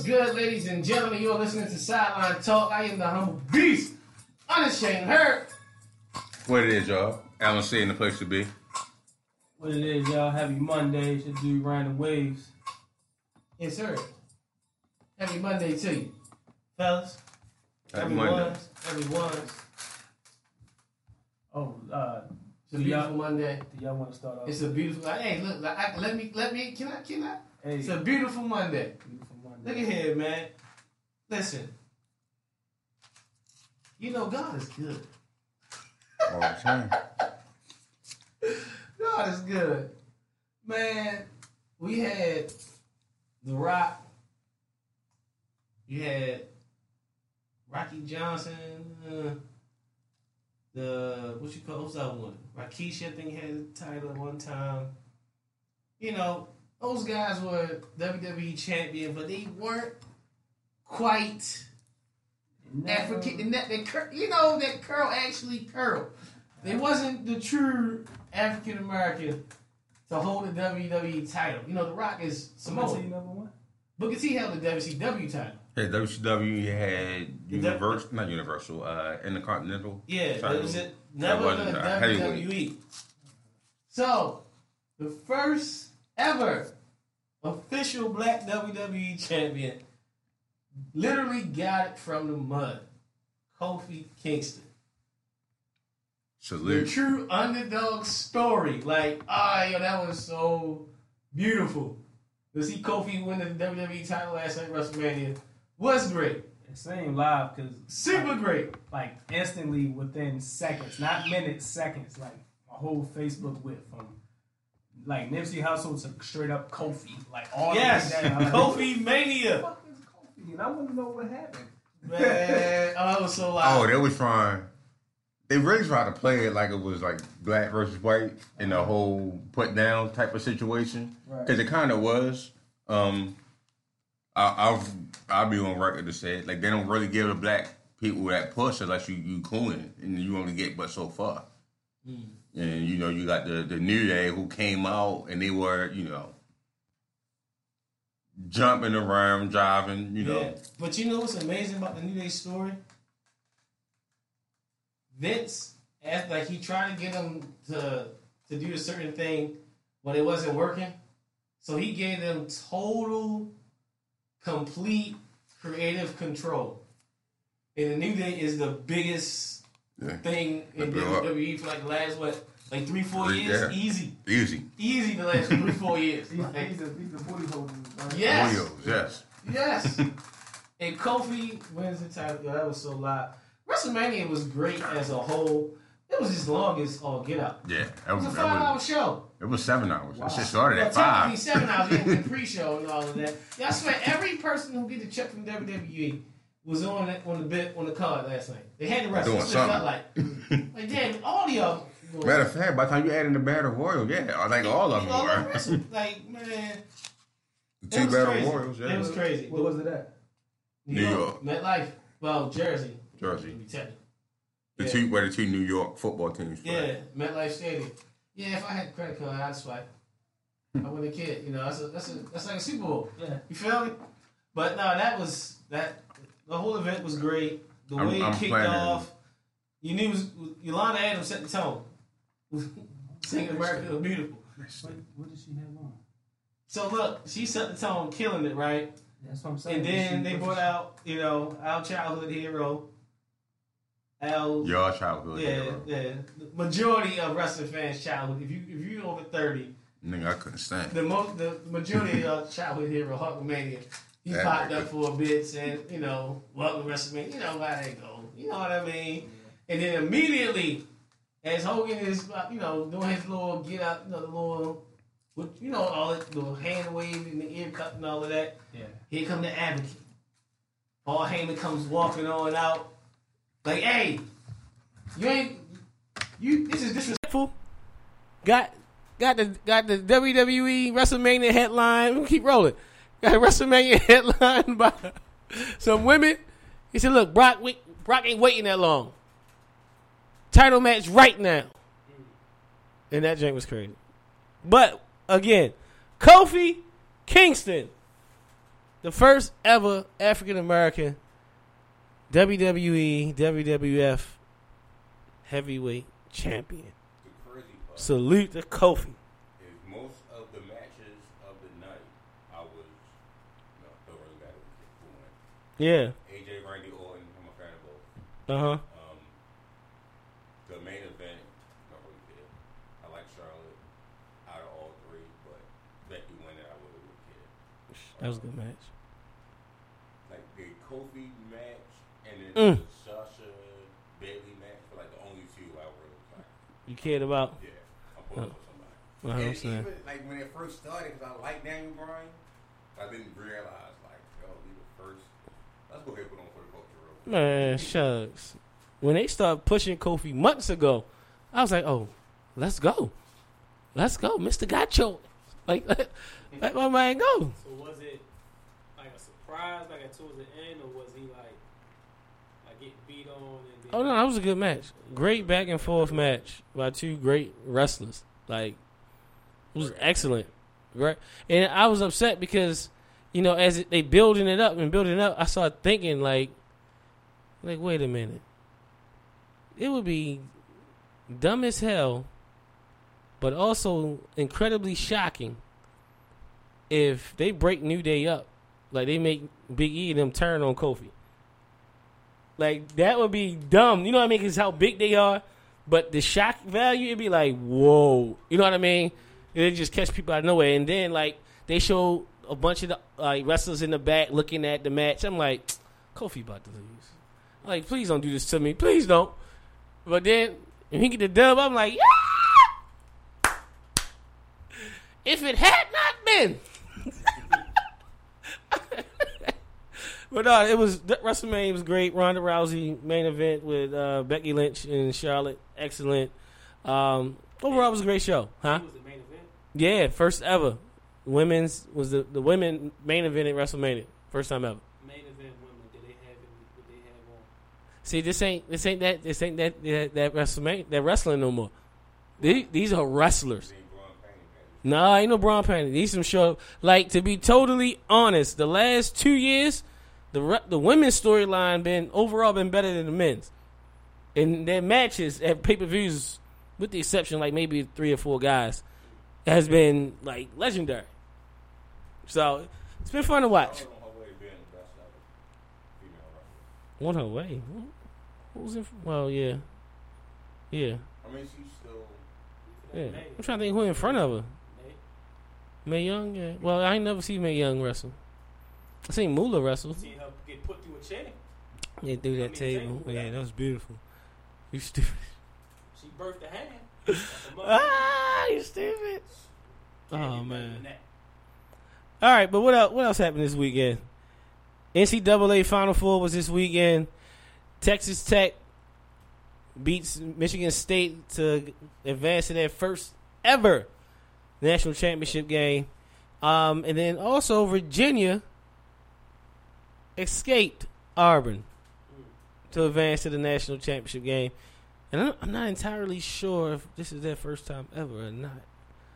What's good, ladies and gentlemen? You're listening to Sideline Talk. I am the humble beast, unashamed hurt. What it is, y'all? Alan C in the place to be. What it is, y'all? Happy Monday. Should do random waves. Yes, sir. Happy Monday to you, Fellas. Happy Monday. everyone's, everyone's. Oh, uh, It's a beautiful y'all- Monday. do y'all want to start off? It's a beautiful. Hey, look, I, let me, let me. Can I, can I? hey, It's a beautiful Monday. beautiful Monday. Look at here, man. Listen. You know God is good. All the time. God is good. Man, we had The Rock. You had Rocky Johnson. Uh, the what you call what's that one? Rikishi, I think had the title at one time. You know, those guys were WWE champion, but they weren't quite African. And that, that cur- you know that curl actually curled. They wasn't the true African American to hold the WWE title. You know, The Rock is Somebody say Samoan. number one? Booker T held the WCW title. Hey, WCW had Universal, not Universal, uh, Intercontinental. Yeah, title. it was it never wasn't the. WWE. So, the first ever official black WWE champion literally got it from the mud. Kofi Kingston. The Salute. true underdog story. Like, ah, yo, that was so beautiful. To see Kofi win the WWE title last night at WrestleMania was great. It seemed live because Super great. like instantly within seconds, not minutes, seconds. Like a whole Facebook whip from like Nipsey Hussle to straight up Kofi, like all Yes, the way like, Kofi What Mania. the fuck is Kofi? And I want to know what happened. Man, oh, it was so like. Oh, they was trying. They really tried to play it like it was like black versus white in the whole put down type of situation. Right. Because it kind of was. Um, I, I've I'll be on record to say it. Like they don't really give the black people that push unless you you cooling and you only get but so far. And you know you got the the New Day who came out and they were you know jumping around, driving. You know, Yeah. But you know what's amazing about the New Day story? Vince, asked, like he tried to get them to to do a certain thing, but it wasn't working. So he gave them total, complete creative control. And the New Day is the biggest Yeah. thing in They up. WWE for like the last what, like three, four Three, years? yeah. Easy, easy. easy. The last three, four years. These, Like, these, are, these are booty holders. right? Yes. Oreos, yes. Yes. and Kofi wins the title. Yo, that was so loud. WrestleMania was great as a whole. It was as long as all get up. Yeah, that It was, was a that five hour show. it was seven hours. Wow. It shit started Well, at five. seven hours yeah, with the pre-show and all of that. Yeah, I swear every person who get the check from WWE was on it on the bit on the card last night. They had the wrestle. Doing That's it felt something. like. Like damn, all of y'all. Matter of fact, by the time you add in the Battle Royal, yeah, I think all of them all were. wrestled. Like man, The two Battle crazy. Royals, yeah. It was crazy. What was it at? New York. MetLife. Well, Jersey. Jersey. To be technical. The Yeah. two where the two New York football teams play. Yeah, MetLife Stadium. Yeah, if I had a credit card, I'd swipe. I was a kid, you know. That's a, that's a, that's like a Super Bowl. Yeah. You feel me? But no, that was that. The whole event was great. The I'm- way it I'm kicked planning- off, you knew was, Yolanda Adams set the tone. Singing America the Beautiful. What, what did she have on? So look, she set the tone, killing it, right? That's what I'm saying. And then She- they brought she- out, you know, our childhood hero, L. Your childhood yeah, hero. yeah. Yeah. The majority of wrestling fans' childhood. If you if you over thirty, Nigga, I couldn't stand. the most the majority of childhood hero Hulkamania. He That popped nigga. up for a bit, saying, you know, welcome WrestleMania. You know how they go. You know what I mean? And then immediately, as Hogan is, uh, you know, doing his little get out, you know, the little, you know, all the little hand wave and the ear cut and all of that. Yeah. Here come the advocate. Paul Heyman comes walking on out, like, hey, you ain't, you. This is disrespectful. Got, got the got the WWE WrestleMania headline. We keep rolling. Got a WrestleMania headline by some women. He said, "Look, Brock, Brock ain't waiting that long. Title match right now." And that joint was crazy. But again, Kofi Kingston, the first ever African American WWE WWF heavyweight champion. The crazy part Salute to Kofi. is most of the matches of the night, I was, no, don't really matter who won. Yeah. AJ, Randy Orton, I'm a fan of both. Uh huh. Um, the main event, not really. I like Charlotte out of all three, but Becky winning, I really would care. That was a good match. Like the Kofi match and then Mm. the Sasha Bayley match were like the only two I really like, You cared about. yeah, I'm pulling for somebody. Uh, I'm saying. even like when it first started, because I like Daniel Bryan, I didn't realize like, yo, he the first. Let's go ahead put on for the culture. Man, shucks. When they started pushing Kofi months ago, I was like, oh, let's go. Let's go. Mr. Gacho. Like, let my man go. So was it like a surprise, like at towards the end, or was he like like getting beat on? And Oh, no, that was a good match. Great back and forth match by two great wrestlers. Like, it was excellent. Right? And I was upset because, you know, as they building it up and building up, I started thinking, like, like, wait a minute. It would be dumb as hell, but also incredibly shocking if they break New Day up. Like, they make Big E and them turn on Kofi. Like that would be dumb. You know what I mean? Because how big they are. But the shock value, it'd be like, whoa. You know what I mean? It just catch people out of nowhere. And then like they show a bunch of the like wrestlers in the back looking at the match. I'm like, Kofi about to lose. Like, please don't do this to me. Please don't. But then when he get the dub, I'm like, yeah. If it had not been. But no, it was WrestleMania was great. Ronda Rousey main event with uh, Becky Lynch and Charlotte, excellent. Um, overall, it was a great show, huh? he was the main event. Yeah, first ever. Women's was the the women main event at WrestleMania, first time ever. Main event women. Did they have any? Did they have on? See, this ain't this ain't that this ain't that that, that WrestleMania that wrestling no more. These, these are wrestlers. Then Braun Nah, ain't no Braun Payne. These some show. Like to be totally honest, the last two years, the re- the women's storyline been overall been better than the men's, and their matches at pay per views, with the exception like maybe three or four guys, has been like legendary. So it's been fun to watch. On her way to being the best ever female wrestler. On her way. What was it? Well, yeah, yeah, I mean, she's still. yeah. May. I'm trying to think who in front of her. May. Young. Yeah. Well, I ain't never seen Mae Young wrestle. I seen Moolah wrestle. Seen her get put through a chair. Yeah, through that table. yeah. that was beautiful. You stupid. She birthed a hand. That's a mother. ah, you stupid. Oh get better than man. All right, but what else? What else happened this weekend? NCAA Final Four was this weekend. Texas Tech beats Michigan State to advance to their first ever national championship game. Um, and then also Virginia escaped Auburn to advance to the national championship game. And I'm- not entirely sure if this is their first time ever or not.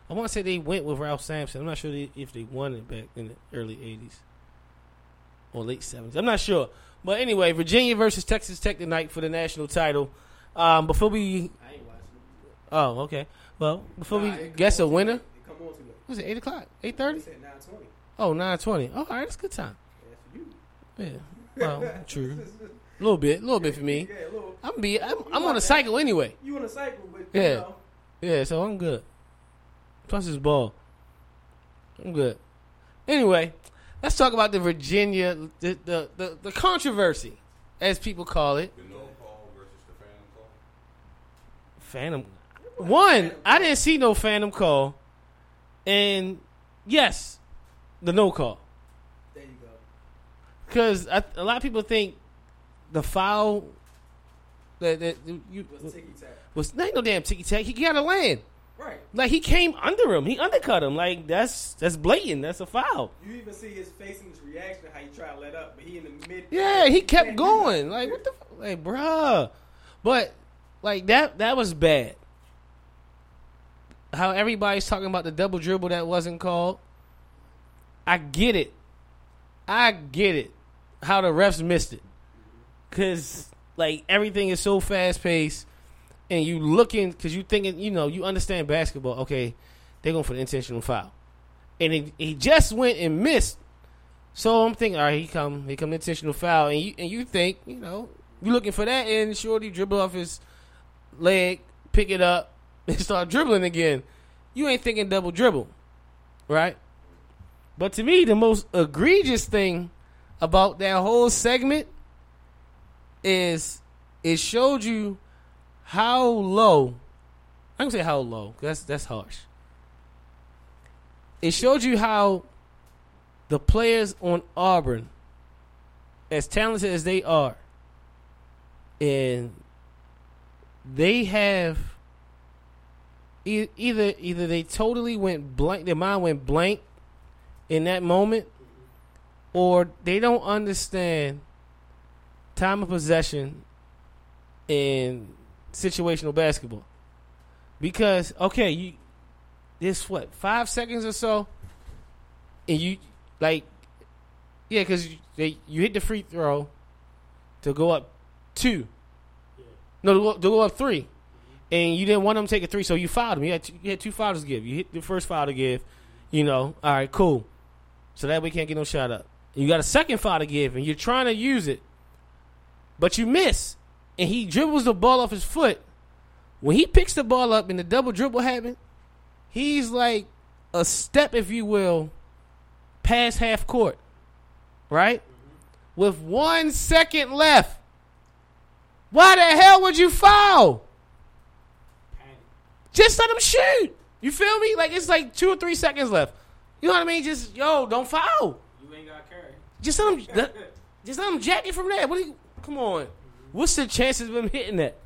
I want to say they went with Ralph Sampson. I'm not sure they, if they won it back in the early 80s or late 70s. I'm not sure. But anyway, Virginia versus Texas Tech tonight for the national title. Um, before we. I ain't watching. Oh, okay. Well, before Nah, we guess a winner. late. It come on too. Was it 8 o'clock? It 8.30? said 920. Oh, 9.20. Oh, all right. That's a good time. That's for you. Yeah. Well, true. A little bit, a little bit for me. Yeah, a little. I'm be I'm, I'm on a cycle anyway. You on a cycle, but Yeah. you know, Yeah, so I'm good. Plus his ball. I'm good. Anyway, let's talk about the Virginia the the, the, the controversy, as people call it. The no call versus the Phantom. Call. Phantom call. One, I didn't see no phantom call, and yes, the no call. there you go. Because a lot of people think the foul that, that you Was not no damn ticky tack. He got to land. Right. Like he came under him. He undercut him. Like that's that's blatant. That's a foul. You even see his face and his reaction, how he tried to let up, but he in the mid. Yeah, he kept going. Like what the f- like, bruh. But like that that was bad. How everybody's talking about the double dribble that wasn't called. I get it. I get it. How the refs missed it. Cause like everything is so fast paced and you looking because you thinking, you know, you understand basketball. Okay, they're going for the intentional foul. And he, he just went and missed so I'm thinking, all right, he come, he come intentional foul, and you and you think, you know, you looking for that, and Shorty dribble off his leg, pick it up, and start dribbling again. You ain't thinking double dribble, right? But to me, the most egregious thing about that whole segment is it showed you how low. I'm gonna say how low. That's that's harsh. It showed you how the players on Auburn, as talented as they are, and they have e- either either they totally went blank, their mind went blank in that moment, or they don't understand time of possession in situational basketball. Because okay, you this what five seconds or so, and you like yeah, because you, they you hit the free throw to go up two, no to go, to go up three, and you didn't want them to take a three, so you fouled them. You had two, you had two fouls to give. You hit the first foul to give, you know. All right, cool. So that you can't get no shot up. You got a second foul to give, and you're trying to use it, but you miss, and he dribbles the ball off his foot. When he picks the ball up and the double dribble happen, he's like a step, if you will, past half court, right? With one second left. Why the hell would you foul? Just let him shoot. You feel me? Like it's like two or three seconds left. You know what I mean? Just yo, don't foul. You ain't got carry. Just let him. just let him jack it from there. What? Do you, come on. What's the chances of him hitting that?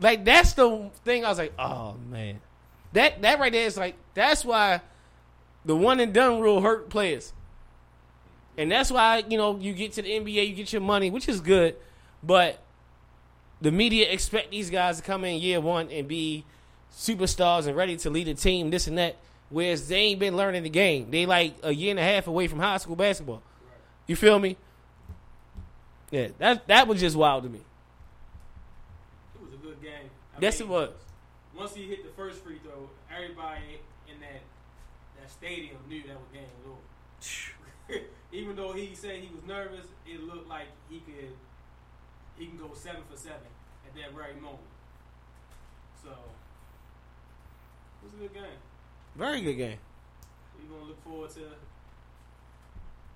Like that's the thing. I was like, oh man, that that right there is like that's why the one and done rule hurt players, and that's why you know you get to the NBA, you get your money, which is good, but the media expect these guys to come in year one and be superstars and ready to lead a team, this and that. Whereas they ain't been learning the game. They like a year and a half away from high school basketball. You feel me? Yeah, that that was just wild to me. It was a good game. I Yes, mean, it was. Once he hit the first free throw, everybody in that that stadium knew that was game was over. Even though he said he was nervous, it looked like he could he can go seven for seven at that very moment. So it was a good game. Very good game. We're gonna look forward to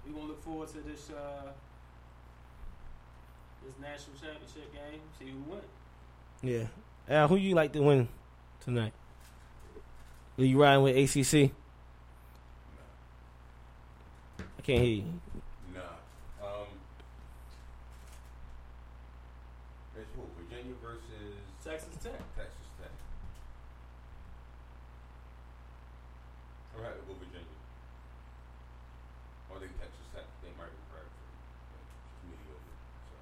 We're gonna look forward to this uh this national championship game. See who wins. Yeah. Al, who you like to win tonight? Are you riding with ACC? I can't hear you. Nah. Um. It's who? Virginia versus Texas Tech. Texas Tech. I'm happy to go Virginia. I think Texas Tech. They might be right for mediocre. So.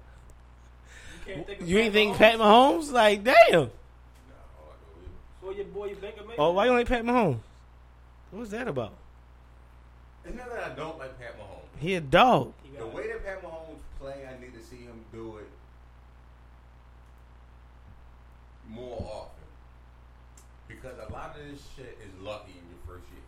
You think You ain't think Pat Mahomes? Like, damn. Nah, all I go with. So your boy Baker oh, Mayfield. Oh, why you like Pat Mahomes? What's that about? It's not that I don't like Pat Mahomes. He a dog. He The way that Pat Mahomes play, I need to see him do it more often. Because a lot of this shit is lucky in your first year.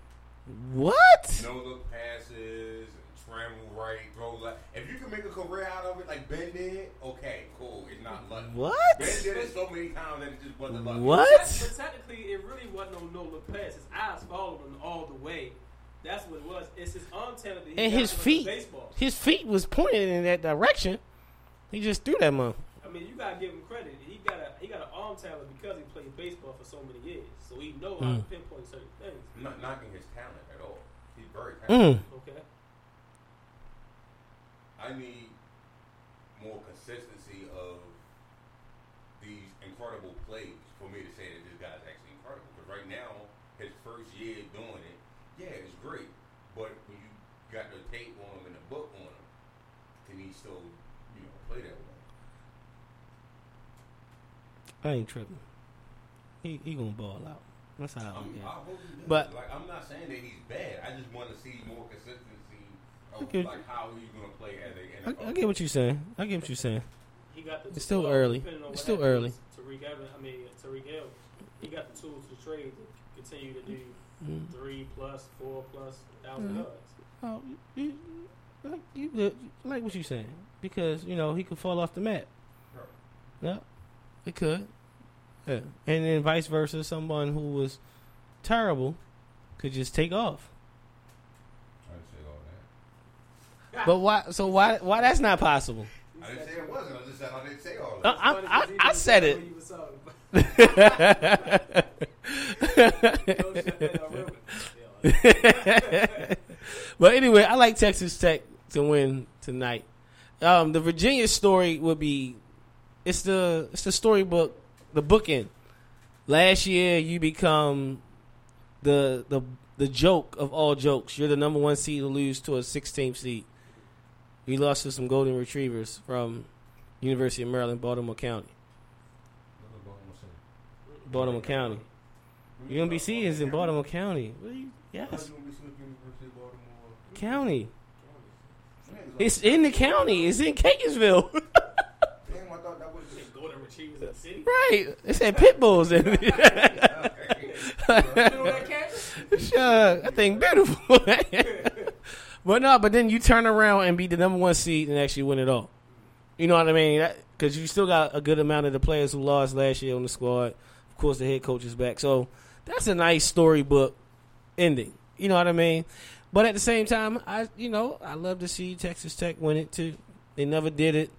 What? No look passes, scramble right, throw left. If you can make a career out of it like Ben did, okay, cool. It's not lucky. What? Ben did it so many times that it just wasn't lucky. What? But technically, it really wasn't no no look pass. His eyes followed him all the way. That's what it was. It's his arm talent that he And got his from the feet, Baseball. his feet was pointed in that direction. He just threw that mother. I mean, you gotta give him credit. He got a he got an arm talent because he played baseball for so many years. So he know how to Mm. pinpoint certain things. I'm not knocking his talent at all. He's very talented. Mm. I need more consistency of these incredible plays for me to say that this guy's actually incredible. Because right now, his first year doing it, yeah, it's great. But when you got the tape on him and the book on him, can he still, you know, play that way? I ain't tripping. He he gonna ball out. That's how I I'm, look at it. hope he does. But- like, I'm not saying that he's bad. I just want to see more consistency of Okay. like how he's going to play as a NFL. I, I get what you're saying. I get what you're saying. He got the It's still well, early. It's still early. Tyreek Evans, I mean Tyreek Hill, he got the tools to trade to continue to do Mm. three plus, four plus thousand Mhm. yards. Oh, you, you, like you good. Like what you're saying because you know he could fall off the map. Right. Yeah, it could. Yeah, and then vice versa, someone who was terrible could just take off. I didn't say all that. But why? So why? Why that's not possible? I didn't say it wasn't. I just said I didn't say all Uh, that. I, Funny I, he I said it. what he was talking about. Don't shut that up, really. but anyway, I like Texas Tech to win tonight. Um, the Virginia story would be it's the it's the storybook, the bookend. Last year, you become the the the joke of all jokes. You're the number one seed to lose to a 16th seed. You lost to some golden retrievers from University of Maryland, Baltimore County. Baltimore County. UMBC is in Baltimore County. You- Yes, county. It's in the county. It's in Catonsville. Damn, I thought that was Golden retrievers in the city. right. It said pit bulls in it. Sure. I think beautiful. but no, but then you turn around and be the number one seed and actually win it all. You know what I mean? Because you still got a good amount of the players who lost last year on the squad. Of course, the head coach is back. So that's a nice storybook ending. You know what I mean? But at the same time, I you know I love to see Texas Tech win it too. They never did it.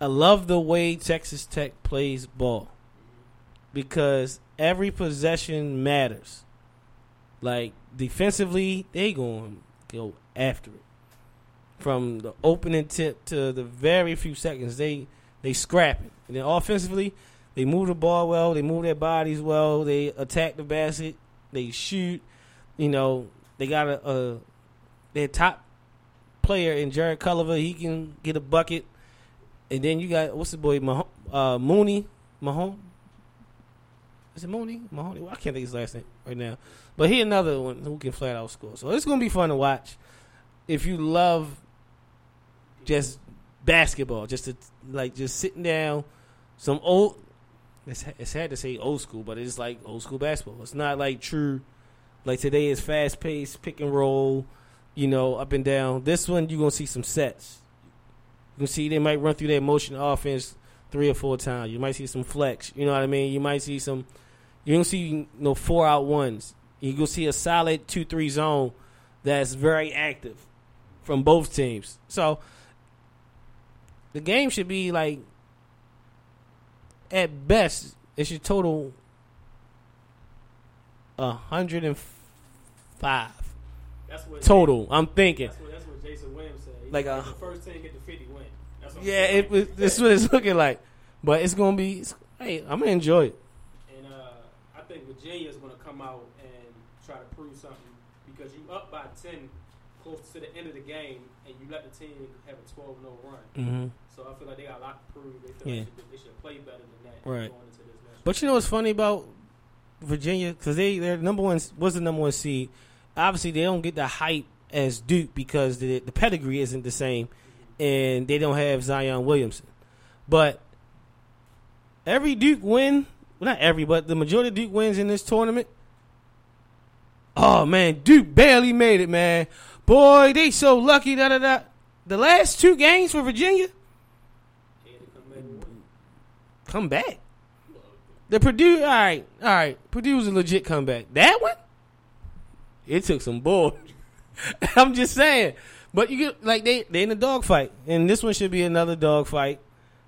I love the way Texas Tech plays ball because every possession matters. Like defensively, they going go after it from the opening tip to the very few seconds. They they scrap it. and then offensively, they move the ball well. They move their bodies well. They attack the basket. They shoot. You know, they got a, a their top player in Jarrett Culver. He can get a bucket. And then you got what's the boy Mah- uh, Mooney Mahone. Is it Mooney Mahoney? Well, I can't think his last name right now. But he another one who can flat out score. So it's gonna be fun to watch. If you love just basketball, just to, like just sitting down, some old. It's it's sad to say old school, but it's like old school basketball. It's not like true. Like today is fast paced, pick and roll, you know, up and down. This one you're gonna see some sets. You can see they might run through their motion offense three or four times. You might see some flex. You know what I mean? You might see some. You don't see you know four out ones. You gonna see a solid two three zone that's very active from both teams. So the game should be like at best it should total a hundred and five That's what total. I'm thinking. That's what, that's what Jason Williams said. He Like a- the first team get the fifty win. That's what I'm Yeah, saying. it was. This is what it's looking like, but it's gonna be. It's, hey, I'm gonna enjoy it. And uh, I think Virginia is going to come out and try to prove something because you up by ten close to the end of the game, and you let the team have a 12-0 run. Mm-hmm. So I feel like they got a lot to prove. They feel Yeah. like they should, play better than that Right. going into this match. But you know what's funny about Virginia because they their number one was the number one seed. Obviously, they don't get the hype as Duke because the the pedigree isn't the same, and they don't have Zion Williamson. But every Duke win, well, not every, but the majority of Duke wins in this tournament oh man, Duke barely made it, man. Boy, they so lucky. Da da da. The last two games for Virginia, come back. The Purdue, all right, all right. Purdue was a legit comeback. That one, it took some bull. I'm just saying, but you get like they they in a dogfight, and this one should be another dogfight.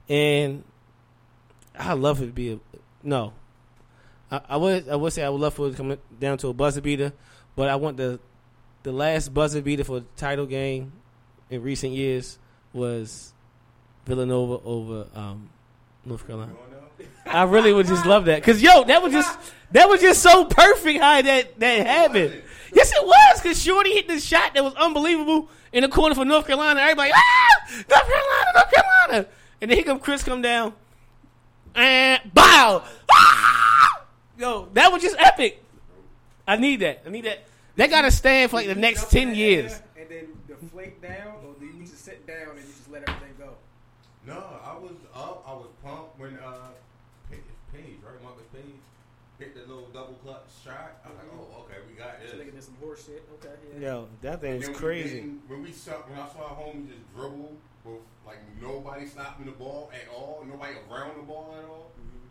And I love it to be a no. I, I would I would say I would love for it to come down to a buzzer beater, but I want the the last buzzer beater for the title game in recent years was Villanova over um, North Carolina. I really would just love that because yo, that was just that was just so perfect how that that happened. Yes, it was because Shorty hit this shot that was unbelievable in the corner for North Carolina. Everybody, ah, North Carolina, North Carolina, and then here come Chris come down and bow. Ah! Yo, that was just epic. I need that. I need that. That got to stand for like the next ten years. And then deflate down, or do you just sit down and you just let everything go? No, I was up. I was pumped when uh, Paige, Paige right, Marcus Paige, hit the little double clutch shot. I was like, oh, okay, we got it. this. So nigga did some horse shit. Okay, yeah. Yo, that thing And was then we crazy. When we saw, when I saw homie just dribble with like nobody stopping the ball at all, nobody around the ball at all. I'm like this nigga,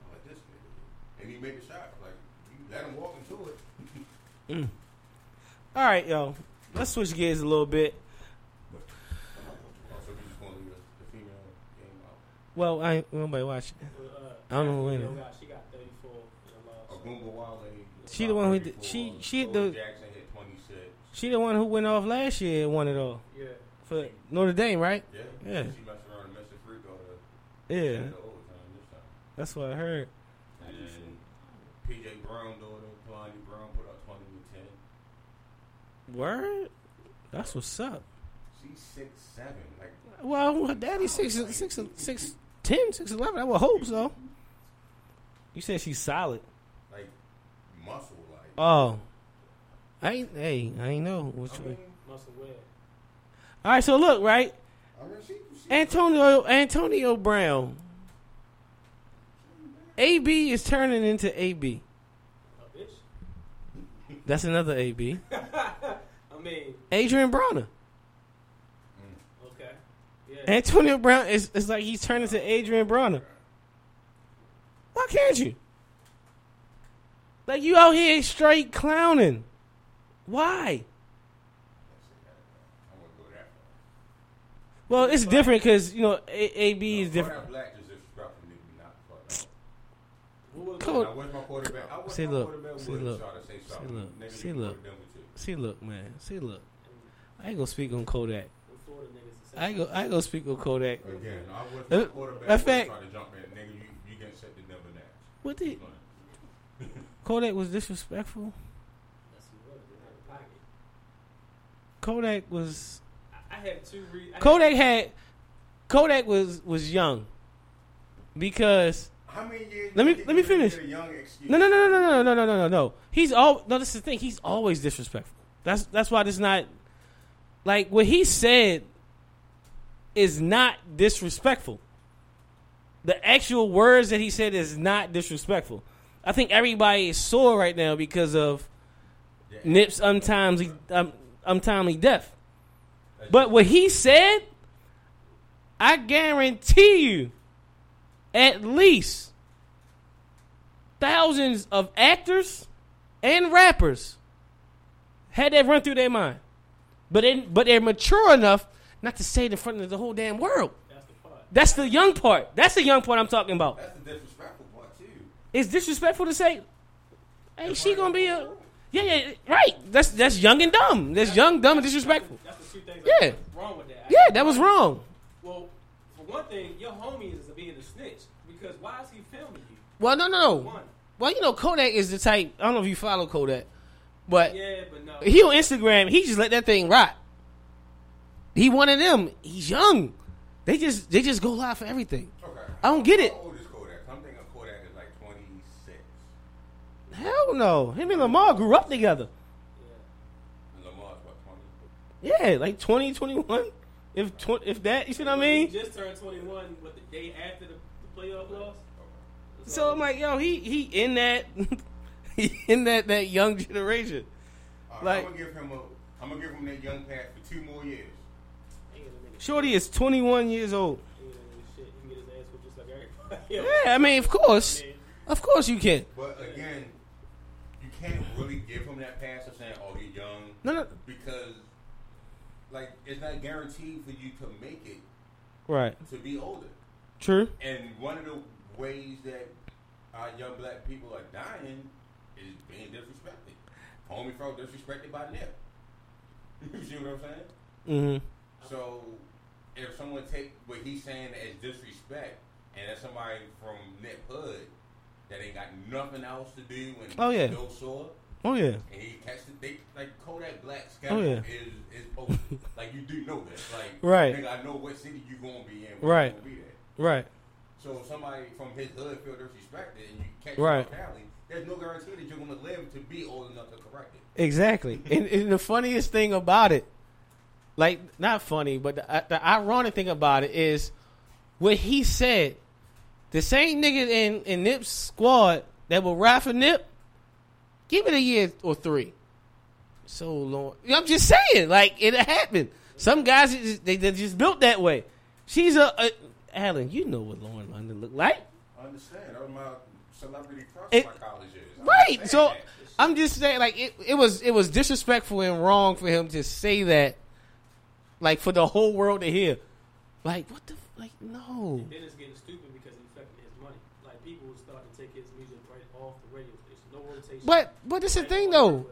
and he made the shot. Like you let him walk into it. All right, yo, let's switch gears a little bit. Also, we just gonna leave the, the female game out. Well, I ain't nobody watching. But, uh, I don't know when Yo She got 34 the loss. Ogunbowale. She the one who did- she- she hit the- Jackson hit 26. She the one who went off last year and won it all Yeah. for Notre Dame, right? Yeah. Yeah. She messed around and missed a free throw to Yeah, the overtime this time. that's what I heard. And then PJ Brown daughter, Kalani Brown, put up 20 and 10. Word, that's what's up. She's six seven. Like Well, her daddy's six, six, six, ten, six eleven. I would hope so. You said she's solid. like muscle. Like Oh, I ain't. Hey, I ain't know which I way. mean, Muscle wear. All right, so look, right, I mean, she, she Antonio Antonio Brown. AB is turning into AB. A bitch. That's another AB. I mean, Adrien Broner. Mm. okay. Yeah. Antonio Brown is, is like he's turning to Adrien Broner. Why can't you? Like you out here straight clowning. Why? I wouldn't go that far. Well, it's different because you know A- AB is different. Black is disrespectful. Nigga, not fuck. Who was Code- I wish my quarterback. I wish See, my look. quarterback See, look. try to say See, something. look. Nigga, See, look. go to Denver too. See, look, man. See, look. I ain't gonna speak on Kodak. Them Florida niggas is I ain't go. I ain't gonna speak on Kodak. Again, I wish Uh, quarterback in would fact- try to jump in. Nigga, you, you get set to Denver next. What did Kodak was disrespectul? That's some brother in her pocket. Kodak was. I, I had two re- I Kodak had. Kodak was was young. Because How many years? Let me- let me finish. get a young excuse? No, no, no, no, no, no, no, no, no, no. He's all no. This is the thing. He's always disrespectful. That's that's why this not like what he said is not disrespectful. The actual words that he said is not disrespectful. I think everybody is sore right now because of Yeah. Nip's untimely um, untimely death. But what he said, I guarantee you, at least thousands of actors and rappers had that run through their mind. But they, but they're mature enough not to say it in front of the whole damn world. That's the part. That's the young part. That's the young part I'm talking about. That's the disrespectful part too. It's disrespectful to say, "Hey, she gonna be a yeah, yeah, right." That's that's young and dumb. That's young, dumb, and disrespectful. That's the two things Yeah. that's wrong with that. Yeah, that was wrong. Well, for one thing, your homie is being a snitch because why is he filming you? Well, no, no, no. One. Well, you know, Kodak is the type. I don't know if you follow Kodak, but Yeah, but no. he on Instagram. He just let that thing rot. He one of them. He's young. They just they just go live for everything. Okay. I don't get it. How old is Kodak? I'm thinking Kodak is like 26. Hell no. Him and Lamar grew up together. And Lamar's what 20? Yeah, like 20, 21. If tw- if that, you see what I mean? He just turned 21 with the day after the, the playoff loss. So I'm like, yo, he he in that he in that that young generation. I Like- I'm gonna give him a. I'm gonna give him that young pass for two more years. Shorty is 21 years old. He ain't gonna do shit. He can get his ass whipped just like everybody else. Yeah, I mean, of course, of course you can. But again, you can't really give him that pass of saying, "Oh, you're young," No, no, because like it's not guaranteed for you to make it right, to be older. true. And one of the ways that our young black people are dying is being disrespected. Homie felt disrespected by Nip. you see what I'm saying? Mm-hmm. So if someone take what he's saying as disrespect, and that's somebody from Nip Hood that ain't got nothing else to do and Oh, yeah. no sore, Oh yeah, and he catches they like Kodak Black schedule Oh, yeah. is is open. like you do know this, like Right. Nigga, I know what city you gonna be in. Right. Be there. right. So somebody from his hood feel disrespected and you catch Right. Cali, there's no guarantee that you're gonna live to be old enough to correct it. Exactly. and, and the funniest thing about it, like not funny, but the, uh, the ironic thing about it is what he said. The same nigga in in Nip's squad that will ride for Nip, give it a year or three. So long. I'm just saying, like it happened. Some guys just- they they just built that way. She's a, a Alan. You know what Lauren London looked like, I understand. That was my celebrity crush It- my college years. I right? So that. I'm just saying, like it, it was it was disrespectful and wrong for him to say that, like for the whole world to hear. Like what the f- like no. Then it's getting stupid because it's affecting his money. Like people will start to take his music right off the radio station. No rotation. But but this is the thing though.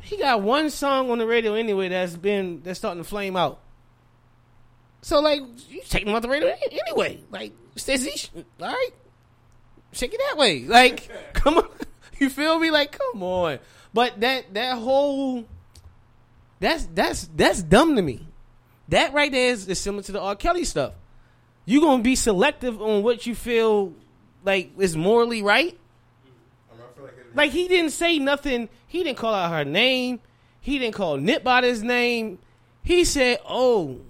He got one song on the radio anyway that's been that's starting to flame out. So like you taking him off the radio anyway. Like Stacey, all right, shake it that way. Like come on, you feel me? Like come on. But that that whole that's that's that's dumb to me. That right there is, is similar to the R. Kelly stuff. You gonna be selective on what you feel like is morally right. I, mean, I feel like, he didn't say nothing. He didn't call out her name. He didn't call Nip by his name. He said, "Oh,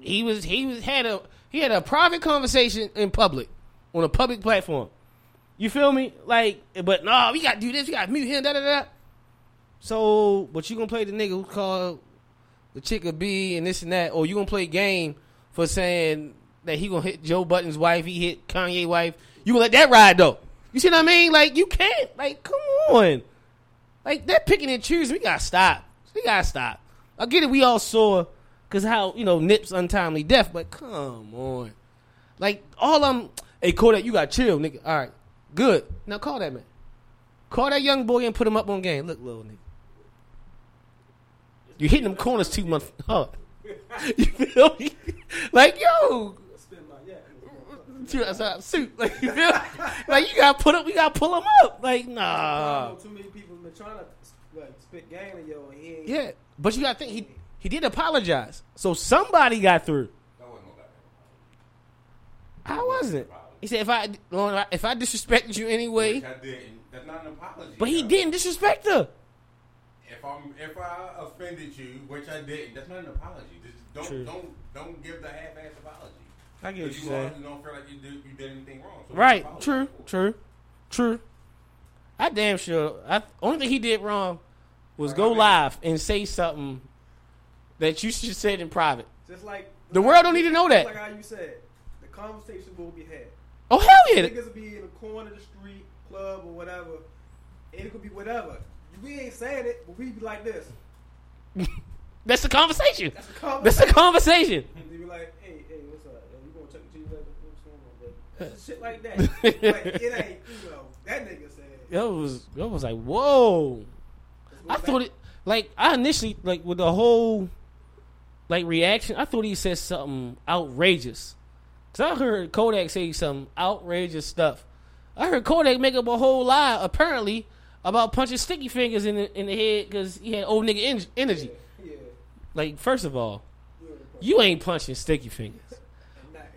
he was he was had a he had a private conversation in public on a public platform. You feel me? Like, but no, we got to do this. We got to mute him. Da da da. So, but you gonna play the nigga who called the chick a B and this and that, or you gonna play game for saying that he gonna hit Joe Budden's wife, he hit Kanye wife. You gonna let that ride though? You see what I mean? Like you can't. Like come on. Like that picking and choosing, we gotta stop. We gotta stop. I get it. We all saw because how you know Nip's untimely death, but come on. Like all I'm. Hey Kodak, you got chill, nigga. All right, good. Now call that man. Call that young boy and put him up on game. Look, little nigga. You hitting them corners too much hard. You feel me? Like yo. Shoot, that's how- suit. Like you feel? like you gotta put up, we gotta pull him up. Like nah. too many people been trying to like spit game in yo, and he ain't. Yeah, but you gotta think he he did apologize, so somebody got through. that wasn't I wasn't. He said if I if I disrespected you anyway, Which I didn't. That's not an apology. but he though. didn't disrespect her. If I'm if I offended you, which I didn't, that's not an apology. Just don't True. don't don't give the half-ass apology. I get Because you also don't feel like you did you did anything wrong. So Right? True. True. True. I damn sure. I only thing he did wrong was Like, go I mean- live and say something that you should have said in private. Just like The world don't need to know that. Like how you said, the conversation will be had. Oh hell yeah! Niggas will be in the corner of the street, club or whatever. And it could be whatever. We ain't saying it, but we be like this. That's the conversation. That's a That's the conversation. conversation. And they be like, hey, hey, what's up? Yo, you gonna check the cheese later? What's going on, baby? Shit like that. like, it ain't, you know, that nigga said. That was that was like whoa. I thought it like I initially like with the whole like reaction. I thought he said something outrageous. Cause I heard Kodak say some outrageous stuff. I heard Kodak make up a whole lie apparently about punching Sticky Fingaz in the in the head because he had old nigga en- energy. Yeah. Like first of all, you ain't punching Sticky Fingaz.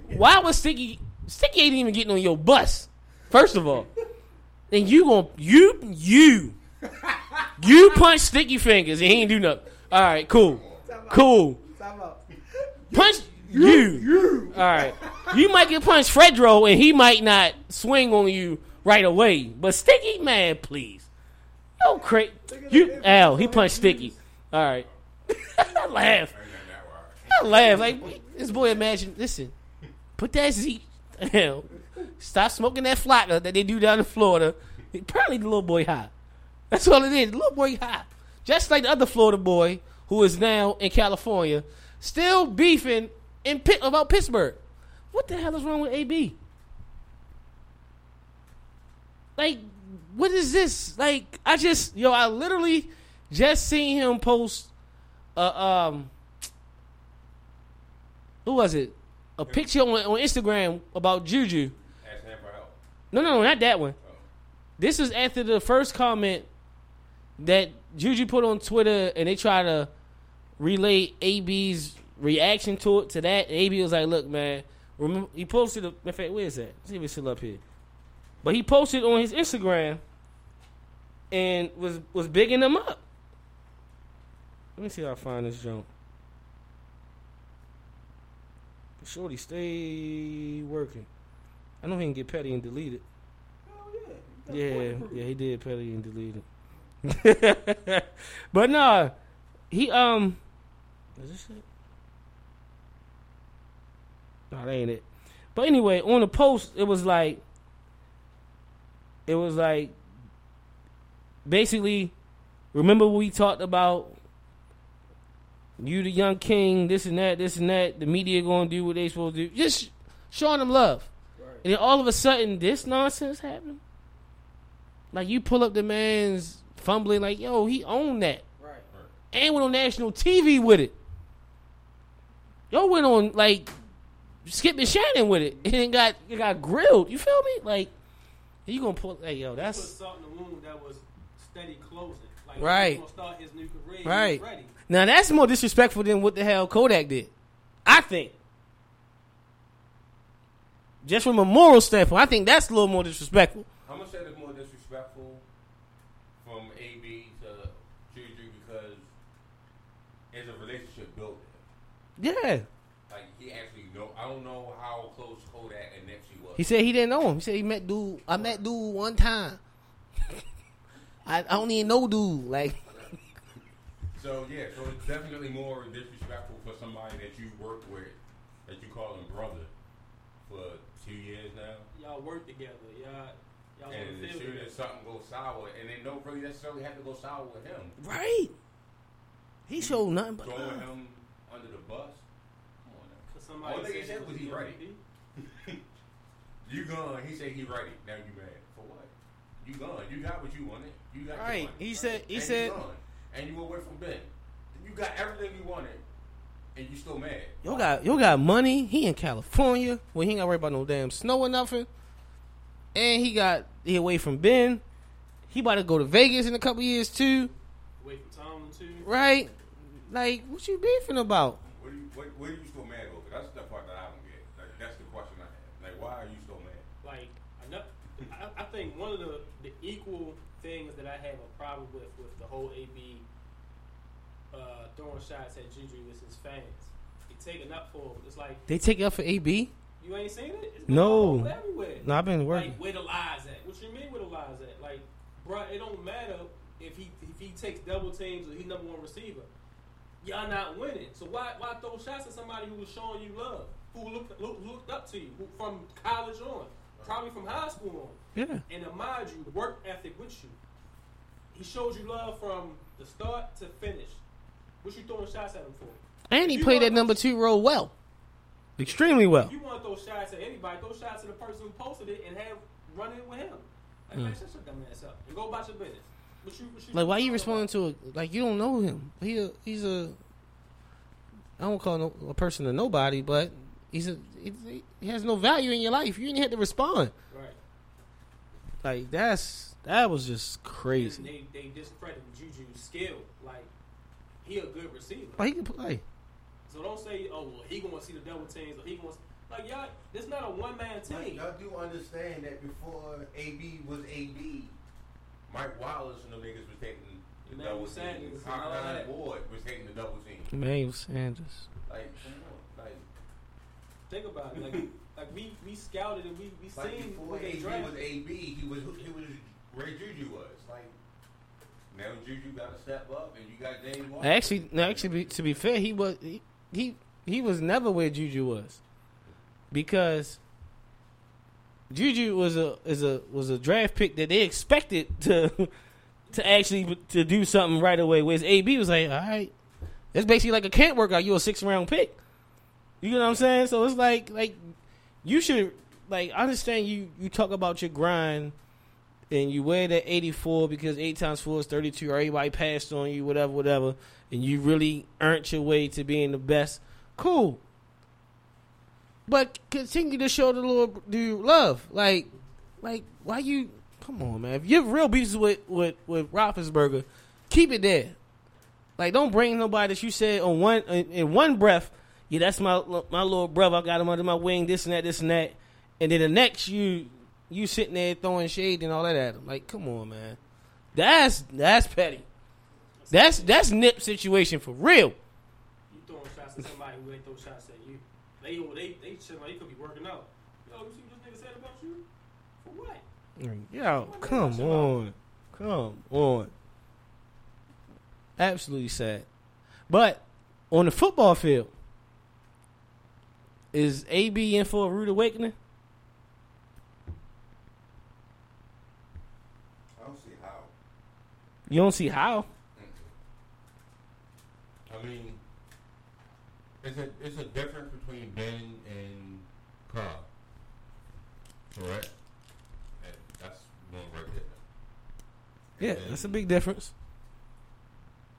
Why was Sticky Sticky ain't even getting on your bus? First of all, then you gon' you you you punch Sticky Fingaz and he ain't do nothing. All right, cool, cool. Punch you. You. All right, you might get punched Fredro and he might not swing on you right away. But Sticky, man, please, Yo, cra You Al, he punched Sticky. All right. I laugh. I laugh. Like this boy imagine listen. Put that Z hell. Stop smoking that flocka that they do down in Florida. Apparently the little boy high. That's all it is. The little boy high. Just like the other Florida boy who is now in California, still beefing in Pitt about Pittsburgh. What the hell is wrong with AB? Like, what is this? Like, I just yo, I literally just seen him post uh um who was it? A picture on, on Instagram about Juju. Him for help. No, no, no, not that one. Oh. This is after the first comment that Juju put on Twitter, and they try to relay AB's reaction to it to that. And AB was like, "Look, man, remember he posted. A, in fact, where is that? Let's see if it's still up here. But he posted on his Instagram and was was bigging them up. Let me see how I find this junk. Shorty, stay working. I know he can get petty and delete it. Yeah, yeah, he did petty and delete it. but nah, he um, is this it? No, that ain't it. But anyway, on the post, it was like, it was like, basically, remember we talked about you the young king, this and that, this and that. The media gonna do what they supposed to do. Just showing them love. And then all of a sudden, this nonsense happened. Like you pull up the man's fumbling, like yo, he owned that, Right. and went on national TV with it. Yo went on like Skip and Shannon with it, and got it got grilled. You feel me? Like you gonna pull? Hey yo, Put that's salt in the wound that was steady closing. Like Right. He was gonna start his new career. he Right. Now that's more disrespectful than what the hell Kodak did. I think. Just from a moral standpoint, I think that's a little more disrespectful. I'm gonna say it's more disrespectful from AB to Juju because it's a relationship built. Yeah, Like he actually know. I don't know how close Kodak and Nipsey was. he said he didn't know him. He said he met dude. I met dude one time. I, I don't even know dude. Like So yeah, so it's definitely more disrespectful for somebody that you work with, that you call him brother, for two years now, Y'all work together. Y'all, y'all and on as soon as something goes sour, and they don't really necessarily have to go sour with him, right. He showed nothing but throwing love. him under the bus. Come on now. Cause somebody All they said said was he the ready. You gone? He said he ready. Now you mad for what? You gone? You got what you wanted. You got your Right. money, He said- he and said- you gone. And you away from Ben. You got everything you wanted, and you still mad. Yo got yo got money. He in California where he ain't got to worry about no damn snow or nothing. And he got he away from Ben. He about to go to Vegas in a couple years too, Away from Tomlin too. right? Like what you beefing about? What are you? What, what are you still mad over? That's the part that I don't get. Like that's the question I have. Like why are you still mad? Like ano- I, I think one of the, the equal things that I have a problem with with the whole AB throwing shots at Juju is his fans. He taking up for him. It's like They take it up for AB? you ain't seen it. It's been No. all everywhere. No, I've been working. Like where the lies at? What you mean where the lies at? Like, bro, it don't matter if he if he takes double teams or he's number one receiver. Y'all not winning. So why why throw shots at somebody who was showing you love, who looked look, looked up to you, who from college on, probably from high school on, Yeah. and admired you, work ethic with you. He showed you love from the start to finish. What you throwing shots at him for? And he played that number two role well. Extremely well. You want to throw shots at anybody, throw shots at the person who posted it and have run it with him. Like, man, mm. shut your dumb ass up and go about your business. What you, what you Like why you responding to a like you don't know him? He a, he's a I don't call no, a person a nobody, but he's a he, he has no value in your life. You didn't have to respond. Right. Like that's that was just crazy. they they discredit Juju's skill. Like he a good receiver. Like he can play. So don't say, oh well, he gonna see the double teams or he gonna like y'all. This not a one man Like, team. y'all do understand that before AB was AB, Mike Wallace and the niggas was taking the Emmanuel double team. Sanders and all Hawkeye that. Ward was taking the double team. Emmanuel Sanders. Like, come on, like, Think about it. Like like we we scouted and we we like seen before they AB was. AB, he was he was where Juju was. Like, Now Juju got to step up, and you got James Washington. Actually, no, actually, to be fair, he was he, he he was never where Juju was, because Juju was a is a was a draft pick that they expected to to actually to do something right away. Whereas AB was like, all right, that's basically like a camp workout. You a six round pick. You know what I'm saying? So it's like like you should like understand you you talk about your grind and you wear that 84 because 8 times 4 is 32 or everybody passed on you whatever whatever and you really earned your way to being the best cool. But continue to show the Lord do love. Like like why you come on man. If you're real beefs with with with Roethlisberger keep it there. Like don't bring nobody that you said on one in, in one breath yeah that's my my little brother. I got him under my wing this and that this and that. And then the next you you sitting there throwing shade and all that at him. Like, come on, man. That's that's petty. That's that's nip situation for real. You throwing shots at somebody who ain't throw shots at you. They oh, they they shit like you could be working out. Yo, you see what this nigga said about you? For what? Yo, come on. Come on. Absolutely sad. But on the football field, is AB in for a rude awakening? I don't see how. You don't see how. I mean, it's a it's a difference between Ben and Carl. Correct. That's one right there. Yeah, And that's a big difference.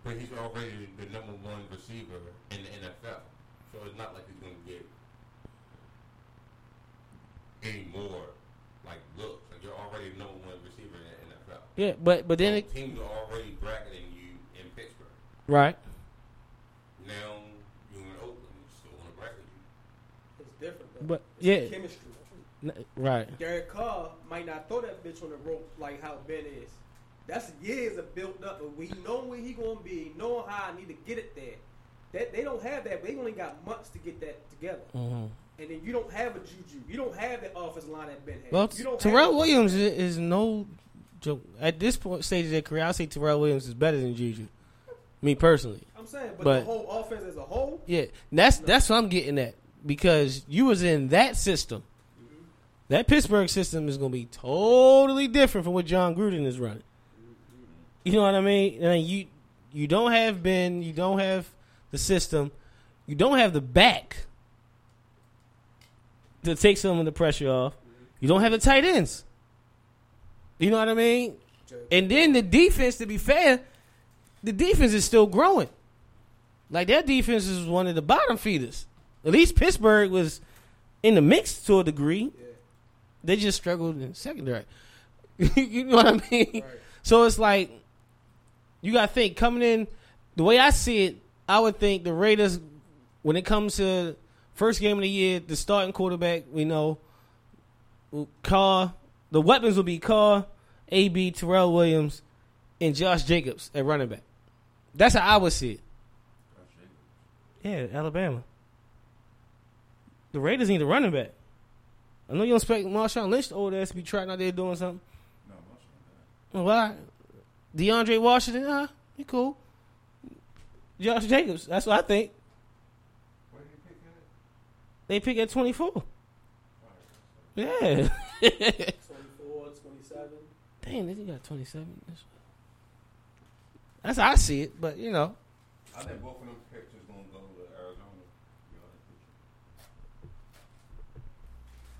But he's already the number one receiver in the NFL, so it's not like he's going to get any more like looks. Like you're already number one receiver in the NFL. Yeah, but but then So it, teams are already bracketing you in Pittsburgh. right. Now you're in Oakland, you still want to bracket you. It's different. Though. But It's yeah, chemistry. n- right. Derek Carr might not throw that bitch on the rope like how Ben is. That's years of built up, but we know where he gonna be, know how I need to get it there. That they don't have that. They only got months to get that together. hmm And then you don't have a Juju. You don't have that offensive line that Ben has. Well, you don't Terrell have Williams is, is no joke. At this point stage of their career, I say Terrell Williams is better than Juju. Me personally, I'm saying, but, but- the whole offense as a whole, yeah, that's that's what I'm getting at because you was in that system. Mm-hmm. That Pittsburgh system is going to be totally different from what Jon Gruden is running. Mm-hmm. You know what I mean? And you you don't have Ben, you don't have the system, you don't have the back to take some of the pressure off. You don't have the tight ends. You know what I mean? And then the defense, to be fair, the defense is still growing. Like that defense is one of the bottom feeders. At least Pittsburgh was in the mix to a degree. They just struggled in secondary. you know what I mean? Right. So it's like you got to think coming in. The way I see it, I would think the Raiders, when it comes to first game of the year, the starting quarterback, we know, Carr, the weapons will be Carr, AB, Terrell Williams, and Josh Jacobs at running back. That's how I would see it. Yeah, Alabama. The Raiders need a running back. I know you don't expect Marshawn Lynch, the old ass, to be trotting out there doing something. No, Marshawn. Well, I- DeAndre Washington, huh? He cool. Josh Jacobs, that's what I think. Where did you pick at? They pick at 24. Yeah. 24, 27. Damn, they got 27. That's- how I see it, but you know. I think both of them pictures to go to Arizona. to be honest with you.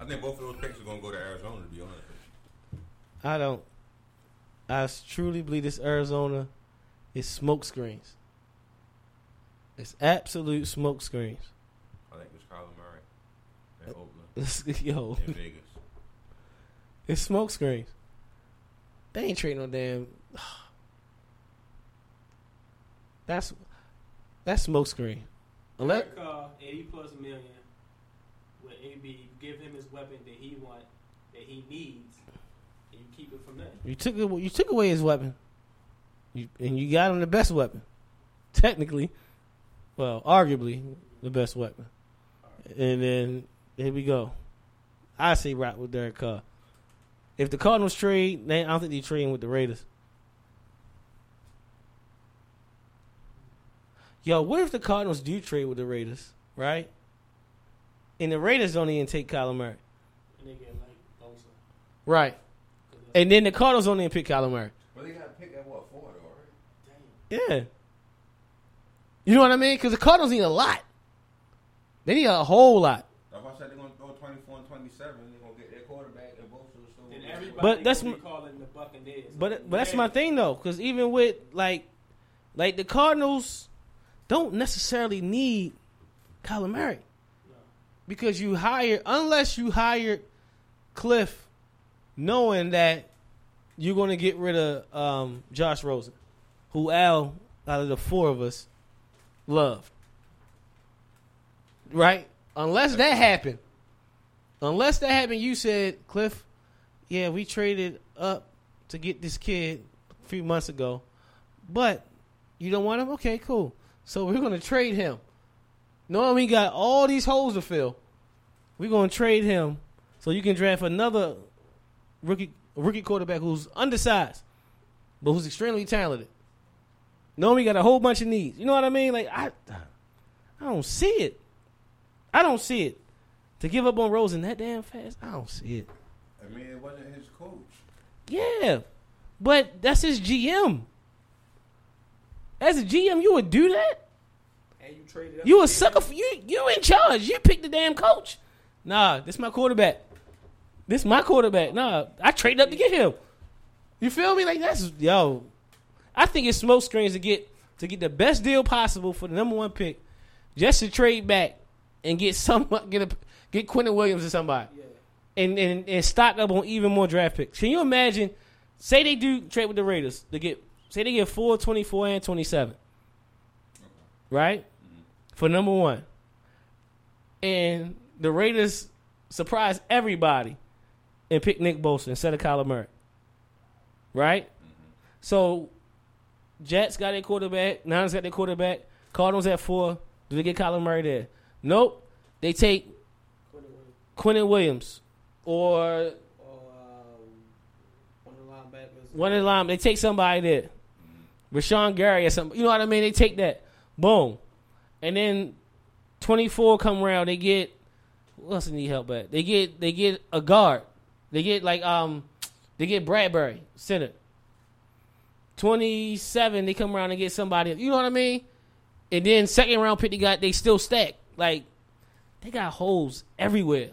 I think both of those pictures are going to go to Arizona, to be honest. I don't. I truly believe this Arizona is smoke screens. It's absolute smoke screens. I think it's Kyler Murray in uh, Oakland Yo, in Vegas. it's smoke screens. They ain't trading no damn. That's that's smoke screen. Unless, Derek Carr, 80 plus million. With AB, give him his weapon that he want, that he needs, and you keep it from there. You took it, you took away his weapon, you, and you got him the best weapon. Technically, well, arguably the best weapon. And then here we go. I say rock with Derek Carr. If the Cardinals trade, they, I don't think they're trading with the Raiders. Yo, what if the Cardinals do trade with the Raiders, right? And the Raiders don't even take Kyler Murray. And like right. And then the Cardinals don't even pick Kyler Murray. Well, they got to pick at what, four, already? Damn. Yeah. You know what I mean? Because the Cardinals need a lot. They need a whole lot. But that's gonna be m- the Buccaneers. But but that's my thing though, because even with like like the Cardinals don't necessarily need Kyler Murray because you hire unless you hired Kliff, knowing that you're going to get rid of um, Josh Rosen, who Al out of the four of us loved, right? Unless that happened, unless that happened, you said Kliff, yeah, we traded up to get this kid a few months ago, but you don't want him. Okay, cool. So we're going to trade him. Knowing we got all these holes to fill, we're going to trade him so you can draft another rookie rookie quarterback who's undersized, but who's extremely talented. Knowing we got a whole bunch of needs. You know what I mean? Like I, I don't see it. I don't see it. To give up on Rosen that damn fast, I don't see it. I mean, it wasn't his coach. Yeah, but that's his GM. As a GM, you would do that. And you traded up. You a sucker for you. You in charge. You pick the damn coach. Nah, this my quarterback. This my quarterback. Nah, I traded up to get him. You feel me? Like that's yo. I think it's smoke screens to get to get the best deal possible for the number one pick, just to trade back and get some get a get Quinnen Williams or somebody, Yeah. And and and stock up on even more draft picks. Can you imagine? Say they do trade with the Raiders to get say they get four, 24, and twenty seven, right? For number one, and the Raiders surprise everybody and pick Nick Bosa instead of Kyler Murray. Right? So Jets got their quarterback, Niners got their quarterback, Cardinals at four. Do they get Kyler Murray there? Nope. They take Quinnen Williams. Or one of the line. They take somebody there. Rashan Gary or something. You know what I mean? They take that. Boom. And then 24 come around. They get who else need help at? They get they get a guard. They get like um they get Bradbury center. 27 they come around and get somebody. You know what I mean? And then second round pick they got they still stack. Like they got holes everywhere.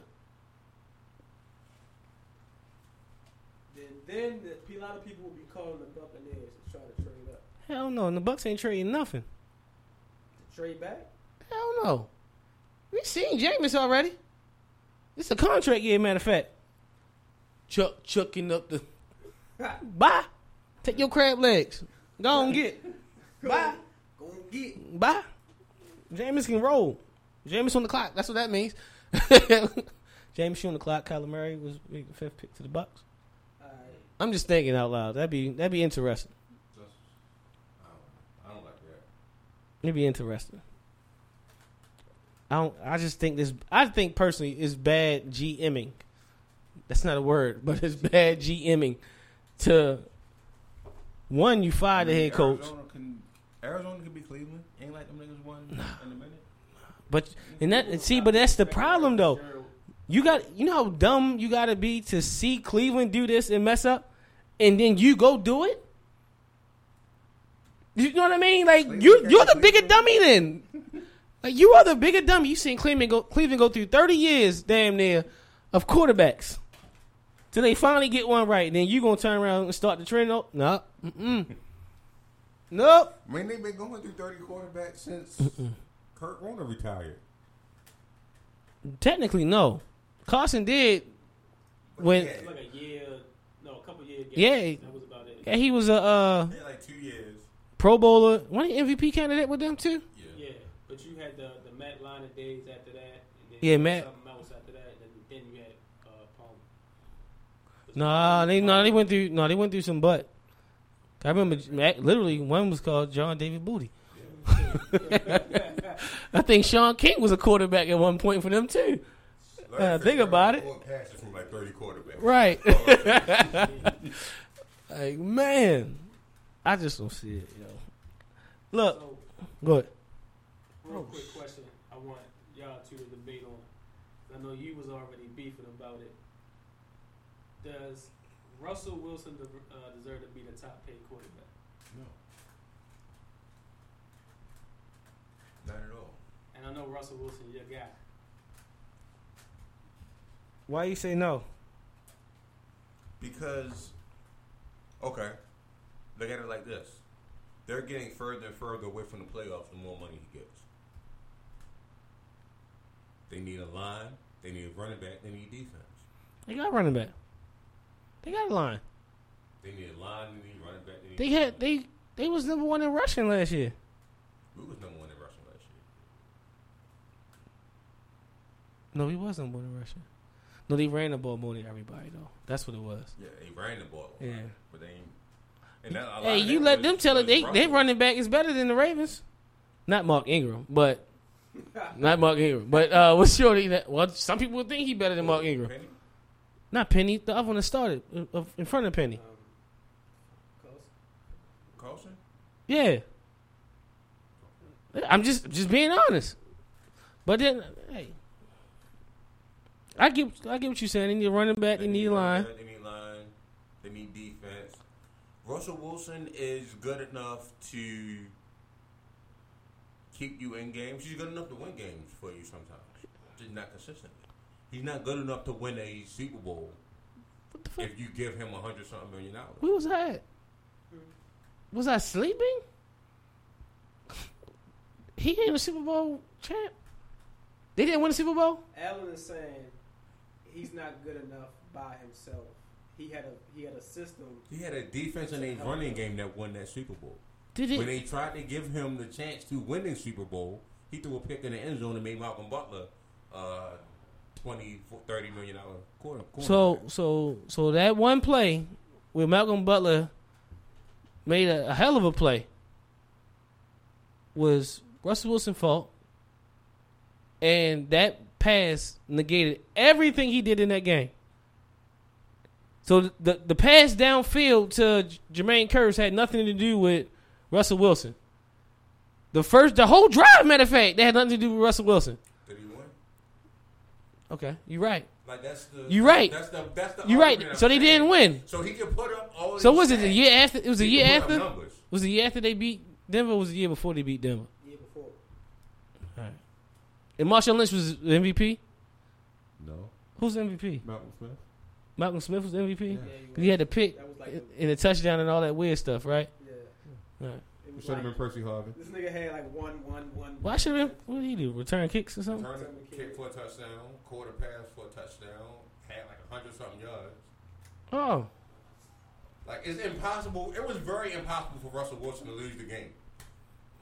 Then, the, a lot of people will be calling the Buccaneers to try to trade up. Hell no, and the Bucks ain't trading nothing. To trade back? Hell no. We seen Jameis already. It's a contract year, matter of fact. Chuck chucking up the bye. Take your crab legs. Go on get. Bye. Go and get. Bye. Jameis can roll. Jameis on the clock. That's what that means. Jameis on the clock. Kyler Murray was the fifth pick to the Bucks. All right. I'm just thinking out loud. That'd be that'd be interesting. I don't like that. It'd be interesting. I don't. I just think this. I think personally is bad GMing. That's not a word, but it's bad GMing. To one, you fire the head coach, Arizona can, Arizona can be Cleveland. Ain't like them niggas won in a minute. but and that and see, but that's the problem though. You got you know how dumb you got to be to see Cleveland do this and mess up, and then you go do it. You know what I mean? Like you, you're the bigger dummy then. Like you are the bigger dummy. You seen Cleveland go Cleveland go through thirty years, damn near, of quarterbacks, till they finally get one right. Then you gonna turn around and start the trend? No, no, mm-mm. nope. I mean, they've been going through 30 quarterbacks since Kurt Warner retired. Technically, no. Carson did when Yeah. Like a year, no, a couple years. Yeah. That was about it. yeah, he was a uh, He had like two years. Pro Bowler, one MVP candidate with them too. Yeah, but you had the the Matt Leinart days after that. And then Yeah, Matt- Something else after that, and then, then you had uh, Palmer. Nah, they no, they went through no, they went through some butt. I remember Mac- literally one was called John David Booty. I think Shaun King was a quarterback at one point for them too. Uh, think about it. From like 30 quarterbacks. Right. like man, I just don't see it. Yo. Look, So good. Real Oh, quick question. I want y'all two to debate on. I know you was already beefing about it. Does Russell Wilson de- uh, deserve to be the top paid quarterback? No. Not at all. And I know Russell Wilson, your guy. Why you say no? Because, okay, look at it like this: they're getting further and further away from the playoffs the more money he gets. They need a line. They need a running back. They need defense. They got running back. They got a line. They need a line. They need running back. They, need They had they they was number one in rushing last year. Who was number one in rushing last year? No, he wasn't number one in rushing. No, they ran the ball more than everybody though. That's what it was. Yeah, he ran the ball. Yeah. but they. Ain't, and that, Hey, you let them tell it. They they running back is better than the Ravens. Not Mark Ingram, but not Mark Ingram. But uh, what's shorty? That well, some people think he better than Mark Ingram. Penny? Not Penny. The other one that started uh, in front of Penny. Um, close. Carlson? Yeah. I'm just just being honest. But then, hey, I get I get what you're saying. They need a running back. They need a line. They need line. They need defense. Russell Wilson is good enough to keep you in games. He's good enough to win games for you sometimes. Just not consistently. He's not good enough to win a Super Bowl What the fuck? if you give him a hundred something million dollars. Where was I at? Was I sleeping? He ain't a Super Bowl champ. They didn't win a Super Bowl. Allen is saying he's not good enough by himself. He had a he had a system. He had a defense and a running game that won that Super Bowl. Did When it? they tried to give him the chance to win the Super Bowl, he threw a pick in the end zone and made Malcolm Butler uh, 20, 30 million dollar quarter. So so so that one play where Malcolm Butler made a, a hell of a play was Russell Wilson's fault, and that pass negated everything he did in that game. So the the, pass downfield to Jermaine Kearse had nothing to do with Russell Wilson. The first, the whole drive, matter of fact, that had nothing to do with Russell Wilson. did he win? Okay, you're right. Like that's the You right. That's the that's the You're right. So they didn't win. So he can put up all. So was it the year after? It was a year can put up after. numbers. Was it the year after they beat Denver? Or was it the year before they beat Denver? Year before. And Marshawn Lynch was MVP. No, Who's MVP? Malcolm Smith. Malcolm Smith was MVP. Yeah, Cause he had the pick like in- the- in the touchdown and all that weird stuff, right? Yeah. Right. It was Should have been Percy Harvin. this nigga had like one, one, one. Why should have? What did he do? Return kicks or something? Turn a kick for a touchdown, quarter pass for a touchdown, had like a hundred something yards. Oh, Like it's impossible. It was very impossible for Russell Wilson to lose the game.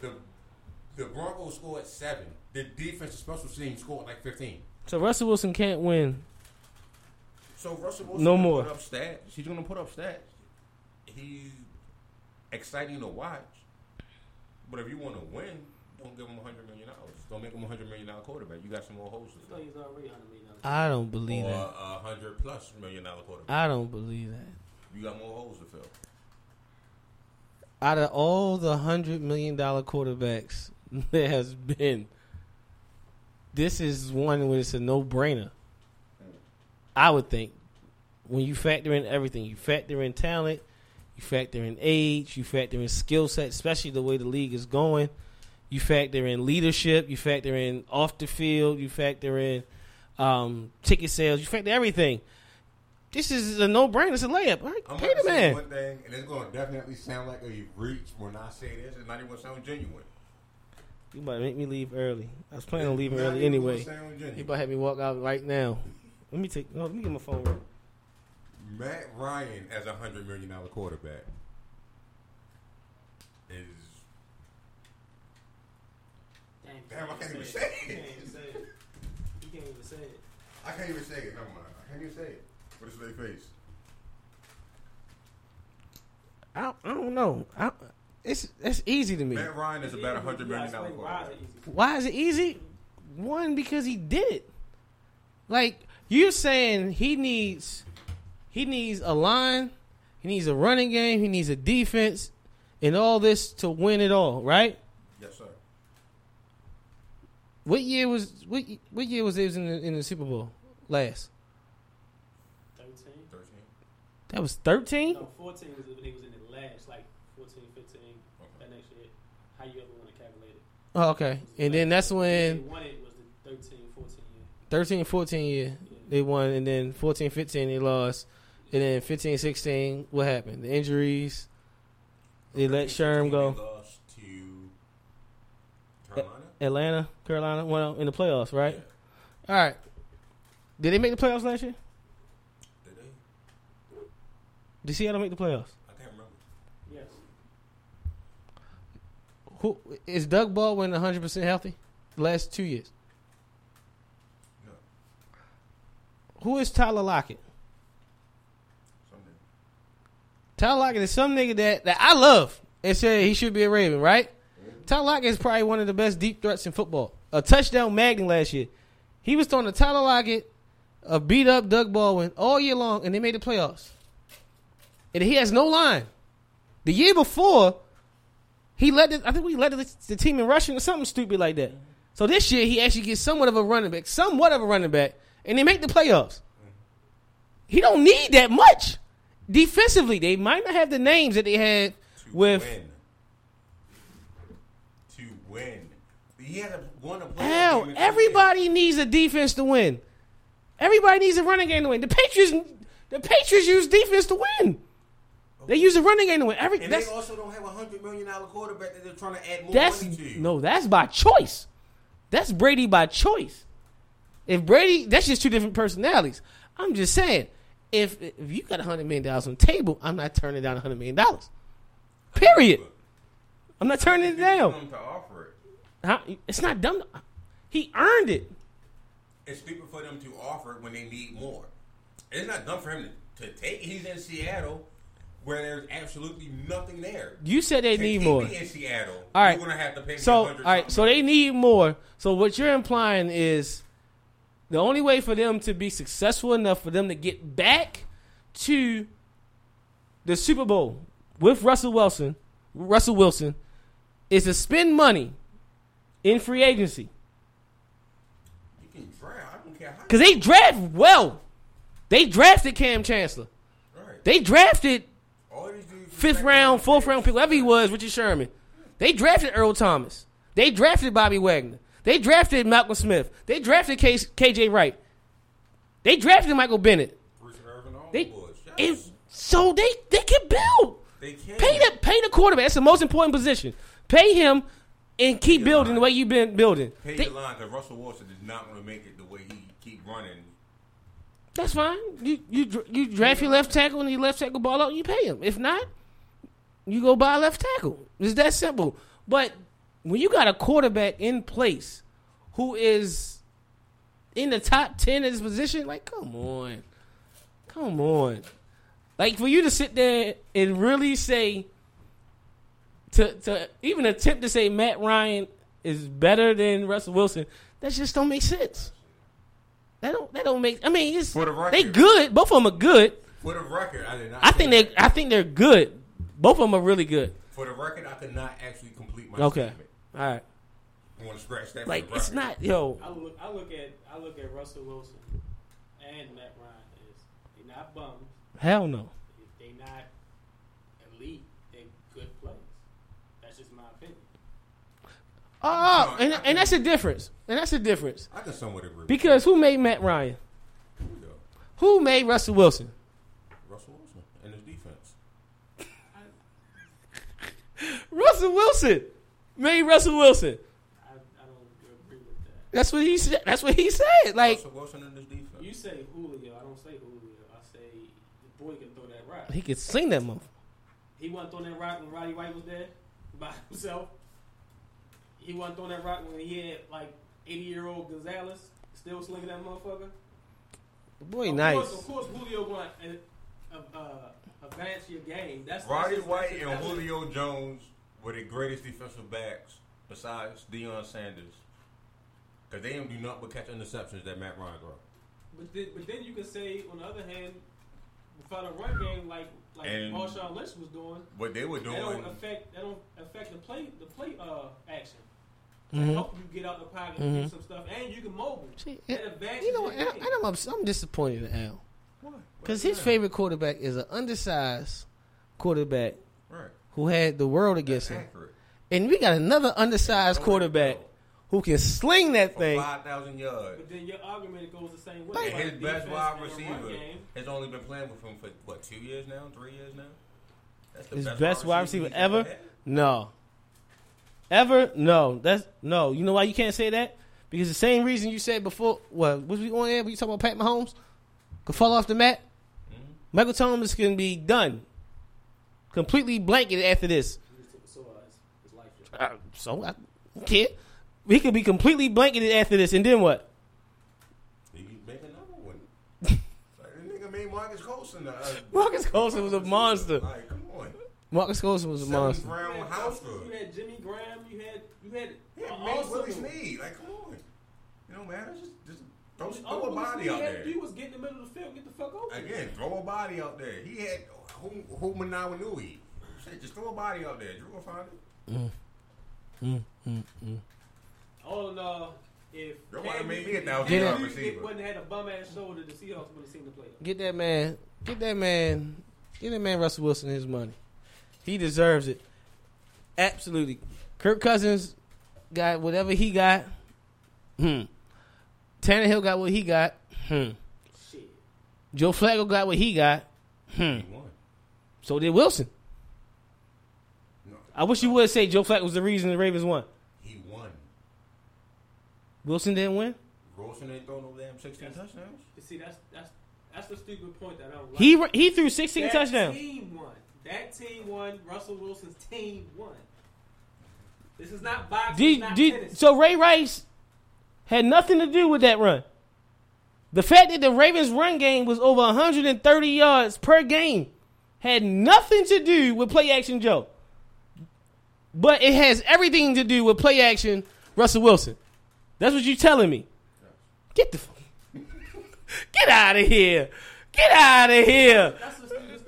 The the Broncos scored seven. The defensive special team scored like fifteen. so Russell Wilson can't win. So Russell Wilson No gonna more. put up stats. He's gonna put up stats. He's exciting to watch. But if you want to win, don't give him a hundred million dollars. Don't make him a hundred million dollar quarterback. You got some more holes to fill. he's already hundred million dollars. I don't believe Or that. a hundred plus million dollar quarterback. I don't believe that. You got more holes to fill. Out of all the hundred million dollar quarterbacks there has been, this is one where it's a no brainer. I would think when you factor in everything, you factor in talent, you factor in age, you factor in skill set, especially the way the league is going. You factor in leadership, you factor in off the field, you factor in um, ticket sales, you factor everything. This is a no brainer. It's a layup. All right, I'm pay the man. one thing, and it's going to definitely sound like a reach when I say this. It's not even going to sound genuine. You about to make me leave early. I was planning on leaving Not early even gonna anyway. sound genuine. You about to have me walk out right now. Let me take. No, let me get my phone. real. Matt Ryan as a hundred million dollar quarterback is Damn, Damn, I can't even say it. even say it. He can't even say it. I can't even say it. Never mind. I can't even say it. What is their face? I, I don't know. I, it's it's easy to me. Matt Ryan is about a You hundred gotta million dollar why quarterback. is it easy. Why is it easy? One because he did it. Like you're saying, he needs he needs a line, he needs a running game, he needs a defense, and all this to win it all. Right? Yes, sir. What year was what? What year was they was in the, in the Super Bowl last? 13. That was thirteen. No, 14 was when they was in the last, like 14, 15, that next year. How you ever want to calculate it? Oh, okay. And then that's They when won it was the 13, 14 year. 13, 14 year they won, and then 14, 15 they lost, and then 15, 16 what happened? The injuries. They let Sherm go. They lost to Carolina. Atlanta, Carolina, well in the playoffs, right? All right. Did they make the playoffs last year? Did they? Did Seattle make the playoffs? I can't remember. Yes. Who is Doug Baldwin 100 percent healthy? Last two years. No. Who is Tyler Lockett? Tyler Lockett is some nigga that, that I love and said he should be a Raven, right? Tyler Lockett is probably one of the best deep threats in football. A touchdown magnet last year. He was throwing to Tyler Lockett, a beat up Doug Baldwin all year long, and they made the playoffs. And he has no line. The year before, he led. The, I think we led the, the team in rushing or something stupid like that. So this year, he actually gets somewhat of a running back, somewhat of a running back, and they make the playoffs. He don't need that much defensively. They might not have the names that they had To with win. To win. He won a Hell, everybody needs a defense to win. Everybody needs a running game to win. The Patriots, the Patriots use defense to win. They use a running game to win. Every years. And that's they also don't have a hundred million dollar quarterback that they're trying to add more that's money to. no, that's by choice. That's Brady by choice. If Brady, that's just two different personalities. I'm just saying, if if you got a hundred million dollars on the table, I'm not turning down a hundred million dollars. Period. I'm not turning it down. Them to offer it. Huh? It's not dumb. He earned it. It's stupid for them to offer it when they need more. It's not dumb for him to, to take. He's in Seattle, where there's absolutely nothing there. You said they need more. in Seattle. All right. You're gonna have to pay So, all 100 right, so they need more. So what you're implying is the only way for them to be successful enough for them to get back to the Super Bowl with Russell Wilson, Russell Wilson, is to spend money in free agency You can draft. I don't care how. because they draft well. They drafted Kam Chancellor. Right. They drafted All these dudes fifth round, fourth round pick, whatever he was, Richard Sherman. They drafted Earl Thomas. They drafted Bobby Wagner. They drafted Malcolm Smith. They drafted K- KJ Wright. They drafted Michael Bennett. Bruce Irvin, all They, the so they they can build. They can. Pay the pay the quarterback. That's the most important position. Pay him and keep Pay building the way you've been building. Pay They- the line because Russell Wilson is not going to make it the way he keep running. That's fine. You you you draft your left tackle and your left tackle ball out. You pay him. If not, you go buy a left tackle. It's that simple. But when you got a quarterback in place who is in the top ten of this position, like come on, come on. Like for you to sit there and really say to to even attempt to say Matt Ryan is better than Russell Wilson, that just don't make sense. That don't that don't make. I mean, it's For the record. they good. Both of them are good. For the record, I did not. I think they. I think they're good. Both of them are really good. For the record, I could not actually complete my Okay, statement. all right. I want to scratch that. Like for the it's not yo. I look, I look at, I look at Russell Wilson and Matt Ryan as they not bums, Hell no. they not elite, they good players. That's just my opinion. Oh, oh and and that's a difference. And that's a difference I can somewhat agree. with because who made Matt Ryan? that. Here we go. Who made Russell Wilson? Russell Wilson and his defense. Russell Wilson made Russell Wilson. I, I don't agree with that. That's what he said. That's what he said. Like Russell Wilson and his defense. You say Julio, I don't say Julio. I say the boy can throw that rock. he can sling that motherfucker. He wasn't throwing that rock when Roddy White was there by himself. He wasn't throwing that rock when he had like 80 year old Gonzalez still slinging that motherfucker. Boy, of nice. Course, of course, Julio going to uh, uh, advance your game. That's Roddy that's just- White that's and Julio Jones were the greatest defensive backs besides Deion Sanders. Because they don't do nothing but catch interceptions that Matt Ryan throw. But then, but then you can say on the other hand, without a run game like like And- Marshawn Lynch was doing, What they were that doing, don't affect that don't affect the play the play uh action. Mhm. help you get out the pocket Mhm. and do some stuff, and you can mobile. See, That you know, in and, the. I'm, I'm disappointed in Al What? because his favorite quarterback is an undersized quarterback Right. Who had the world against him, and we got another undersized quarterback who can sling that For thing. 5,000 yards. But then your argument goes the same way. Like, And his best wide receiver has only been playing with him for, what, two years now? Three years now? That's the His best wide receiver he's ever? No. Ever? No. That's no. You know why you can't say that? Because the same reason you said before. What was we on air? When you talking about Pat Mahomes? Could fall off the mat. Mm-hmm. Michael Thomas can be done. Completely blanketed after this. He just took a sore eyes. His life. Uh, so I don't. He could be completely blanketed after this, and then what? He make another one. like, the nigga made Marques Colston. Uh, Marques Colston was a monster. Like, come on. Marques Colston was a Seventh monster. You round had house Colston. You had Jimmy Graham. You had you had Yeah, an made awesome Willie one. Snead. Like, come on. You know, man, just, just throw, All throw a body out had there. to do was get in the middle of the field, get the fuck over. Again, throw a body out there. He had who who Manawanui. Shit, just throw a body out there. Drew will find it. Mm. Mm, mm, all in all, if Nobody Cam made Newton- me a thousand Cam yard Newton receiver. Wouldn't have had a bum ass shoulder. The Seahawks would have seen the play. Get that man. Get that man. Get that man Russell Wilson his money. He deserves it. Absolutely. Kirk Cousins got whatever he got. Hmm. Tannehill got what he got. Hmm. Shit. Joe Flacco got what he got. Hmm. He won. So did Wilson. No, I wish you would say Joe Flacco was the reason the Ravens won. he won. Wilson didn't win. Wilson ain't throw no damn 16 touchdowns. You see, that's that's that's the stupid point that I don't like. He he threw 16 that touchdowns. team won. That team won. Russell Wilson's team won. This is not boxing. Did, not did, tennis. so Ray Rice had nothing to do with that run. The fact that the Ravens' run game was over 130 yards per game had nothing to do with play action Joe. But it has everything to do with play action Russell Wilson. That's what you telling me. Get the fuck- Get out of here. Get out of here.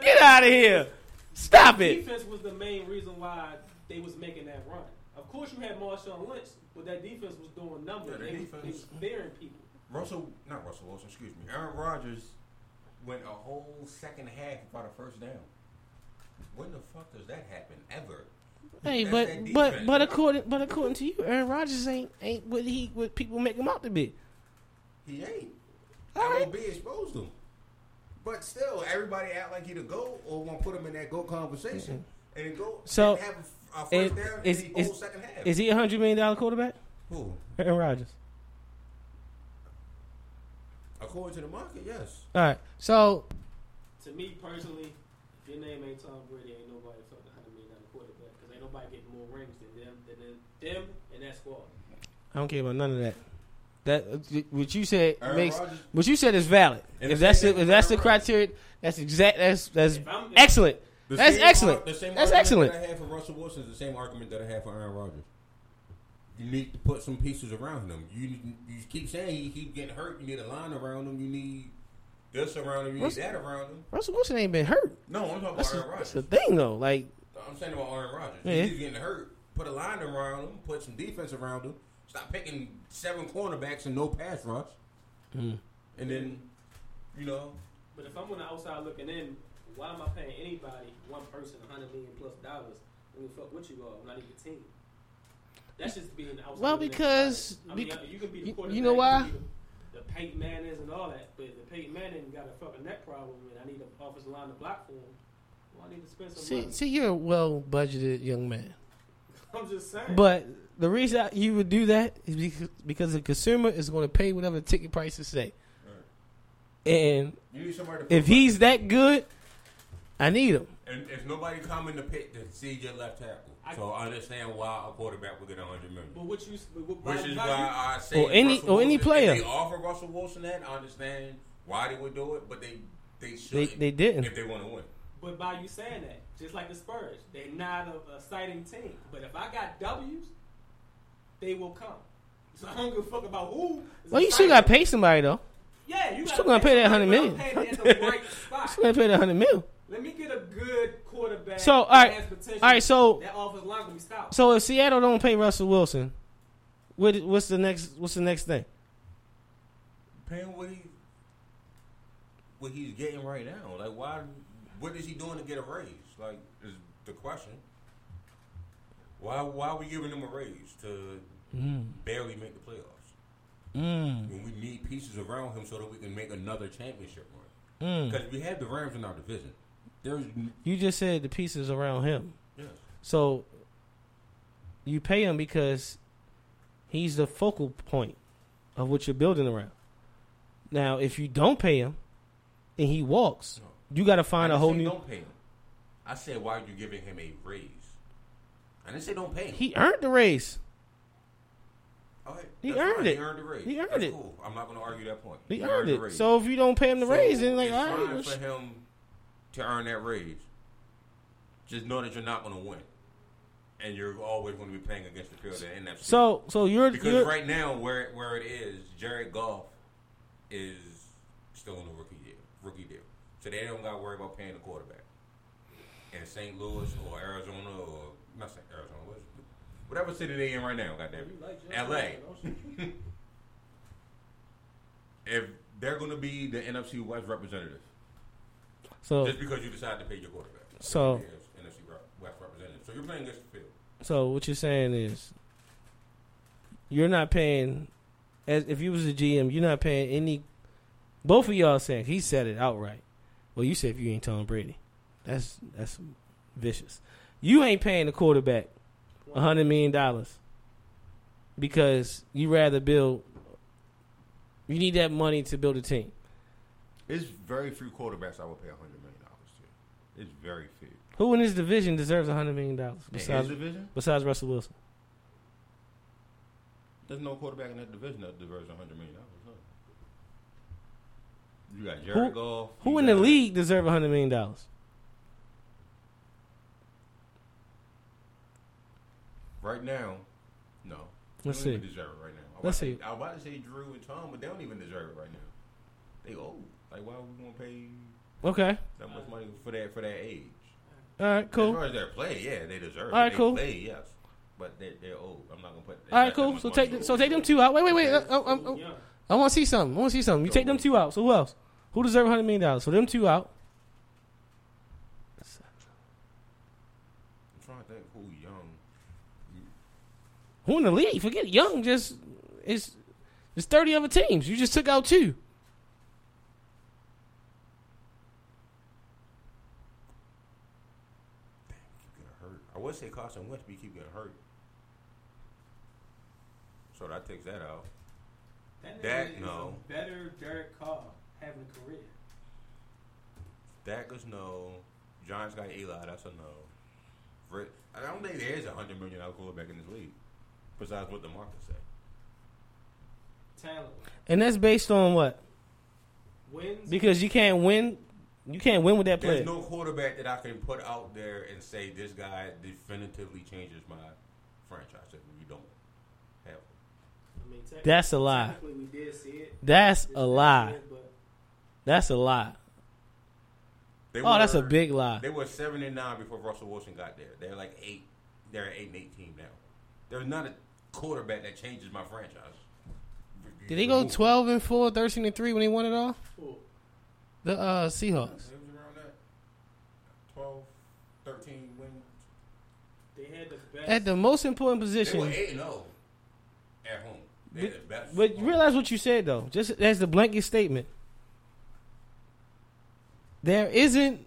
Get out of here. Stop it. Defense was the main reason why they was making that run. Of course, you had Marshawn Lynch, but that defense was doing numbers. Yeah, the they, was, they was fearing people. Russell, not Russell Wilson, excuse me. Aaron Rodgers went a whole second half without a first down. When the fuck does that happen ever? Hey, That's but but but according but according to you, Aaron Rodgers ain't ain't what he what people make him out to be. He ain't. All right. MLB exposed him. But still, everybody act like he the GOAT or want to put him in that GOAT conversation. And go So, and have a, a first Is down is, in is, second half. is he a hundred million dollar quarterback? Who? Aaron Rodgers. According to the market, yes. All right. So To me personally, if your name ain't Tom Brady, ain't nobody fucking hundred million dollar quarterback because ain't nobody getting more rings than them than them, them and that squad. I don't care about none of that. That uh, what you said Aaron makes Rodgers- what you said is valid. And If that's the, thing if that's the criteria, that's exact. That's that's If I'm- excellent. The That's same excellent. ar- the same That's excellent. That I have for Russell Wilson is the same argument that I have for Aaron Rodgers. You need to put some pieces around him. You you keep saying he keep getting hurt. You need a line around him. You need this around him. You Russell- need that around him. Russell Wilson ain't been hurt. No, I'm talking That's, about the- Aaron that's Rodgers. the thing though. Like I'm saying about Aaron Rodgers. Yeah. He's getting hurt. Put a line around him. Put some defense around him. Stop picking seven cornerbacks and no pass rush. Mm. And then, you know, But if I'm on the outside looking in, why am I paying anybody, one person, a hundred million plus dollars? I mean, fuck what you are, not even a team. That's just being outside. Well, looking in. because- I mean, bec- you can be the you- quarterback. you know why? The, the Peyton Mannings and all that, but if Peyton Manning got a fucking neck problem and I need an offensive line to block for him, well, I need to spend some see money. see you're a well budgeted young man. I'm just saying. But the reason you would do that is because, because the consumer is going to pay whatever the ticket prices say. And you need to. if he's that good, I need him. and if nobody come in the pit to see your left tackle, I- so I understand why a quarterback would get a hundred million. but what you, but what, Which is by- why I say Or any- Russell or any player. If they offer Russell Wilson that, I understand why they would do it, but they they They should they didn't. if they want to win. But by you saying that, just like the Spurs, they're not a exciting team. But if I got W's, they will come. So I don't give a fuck about who. Well, you still got to pay somebody though. Yeah, you still gonna pay that hundred million. 100 I'm million. it at the right spot. Still got to pay that hundred mil. Let me get a good quarterback. So, all that right. has potential. All right, so- that offensive line gonna be stout. So if Seattle don't pay Russell Wilson, What what's the next what's the next thing? Paying what he what he's getting right now. Like why what is he doing to get a raise? Like is the question. Why why are we giving him a raise to barely make the playoffs? Mm. When we need pieces around him so that we can make another championship run. Mm. Because we have the Rams in our division. There's You just said the pieces around him. yes. So you pay him because he's the focal point of what you're building around. Now, if you don't pay him and he walks, you got to find a whole new. Don't pay him. I said why are you giving him a raise? I didn't say don't pay him. He earned the raise. Okay, he earned fine. it. He earned the raise. He earned That's it. Cool. I'm not going to argue that point. He earned the it. So if you don't pay him the So raise, then like, all fine right. for him to earn that raise. Just know that you're not going to win, and you're always going to be playing against the field of the NFC. So so you're because you're right now, where where it is, Jared Goff is still in the rookie deal. Rookie deal. So they don't got to worry about paying the quarterback. In St. Louis or Arizona or not St. Arizona, whatever city they in right now, goddamn You like it, L.A. Allen, don't you? if they're going to be the NFC West representative, so just because you decide to pay your quarterback. So- NFC West representative. So you're playing against the field. so what you're saying is you're not paying as if you was a GM, you're not paying any. Both of y'all saying he said it outright. Well, you said if you ain't Tom Brady, that's that's vicious. You ain't paying the quarterback a hundred million dollars because you rather build. You need that money to build a team. There's very few quarterbacks I would pay hundred million dollars to. It's very few. Who in this division deserves a hundred million dollars In his besides division, besides Russell Wilson? there's no quarterback in that division that deserves hundred million dollars. You got Who- Jared Goff. Who in the league deserve a hundred million dollars? right now? No. Let's see. deserve it right now. I Let's was about to see. say- I was about to say Drew and Tom, but they don't even deserve it right now. They old. Like, why are we gonna pay Okay, that much money for that for that age? all right, As cool. far as their play, yeah, they deserve. All right, it. They cool. Play, yes, but they're, they're old. I'm not gonna put. All right, that- that cool. So take over. so take them two out. Wait, wait, wait. Uh, uh, uh, I, I, I, I, Young. I want to see something. I want to see something. You take them two out. So who else? Who deserve a hundred million dollars? So them two out. I'm trying to think who young. Who in the league? Forget young. Just it's it's thirty other teams. You just took out two. Keep getting hurt. I would say Carson Wentz, but he keep getting hurt. So that takes that out. That Dak, no. a better Derek Carr having a career. That is no. Giants got Eli. That's a no. Fred- I don't think there is a hundred million dollar quarterback in this league. Besides what the market say. Talent. And that's based on what? Wins. Because you can't win. You can't win with that player. There's no quarterback that I can put out there and say this guy definitively changes my franchise if we don't have. I mean, That's a lie. We did see it. That's a lie. That's a lie. They Oh, that's a big lie. They were seven and nine before Russell Wilson got there. They're like eight. They're an eight and eight team now. There's not a quarterback that changes my franchise. Did they go 12 and 4, 13 and 3 when they won it all? Who? The uh, Seahawks. It was around that 12, 13 wins. They had the best. At the most important They position. were 8 0 at home. They had the best. But you realize what you said though, just as the blanket statement. There isn't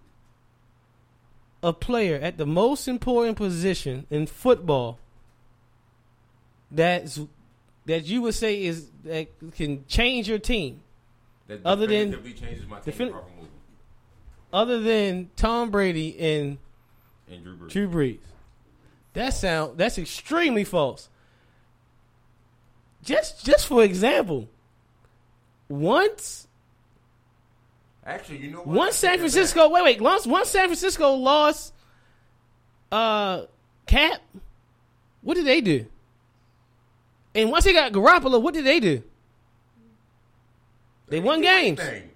a player at the most important position in football that's that you would say is that can change your team that other than- changes my team defin- apart from moving. other than Tom Brady and And Drew Brees. Drew Brees. That sound that's extremely false. Just just for example, once Actually, you know what? Once San Francisco, wait, wait. Once, once San Francisco lost, uh, Cap, what did they do? And once they got Garoppolo, what did they do? They won games. Thing.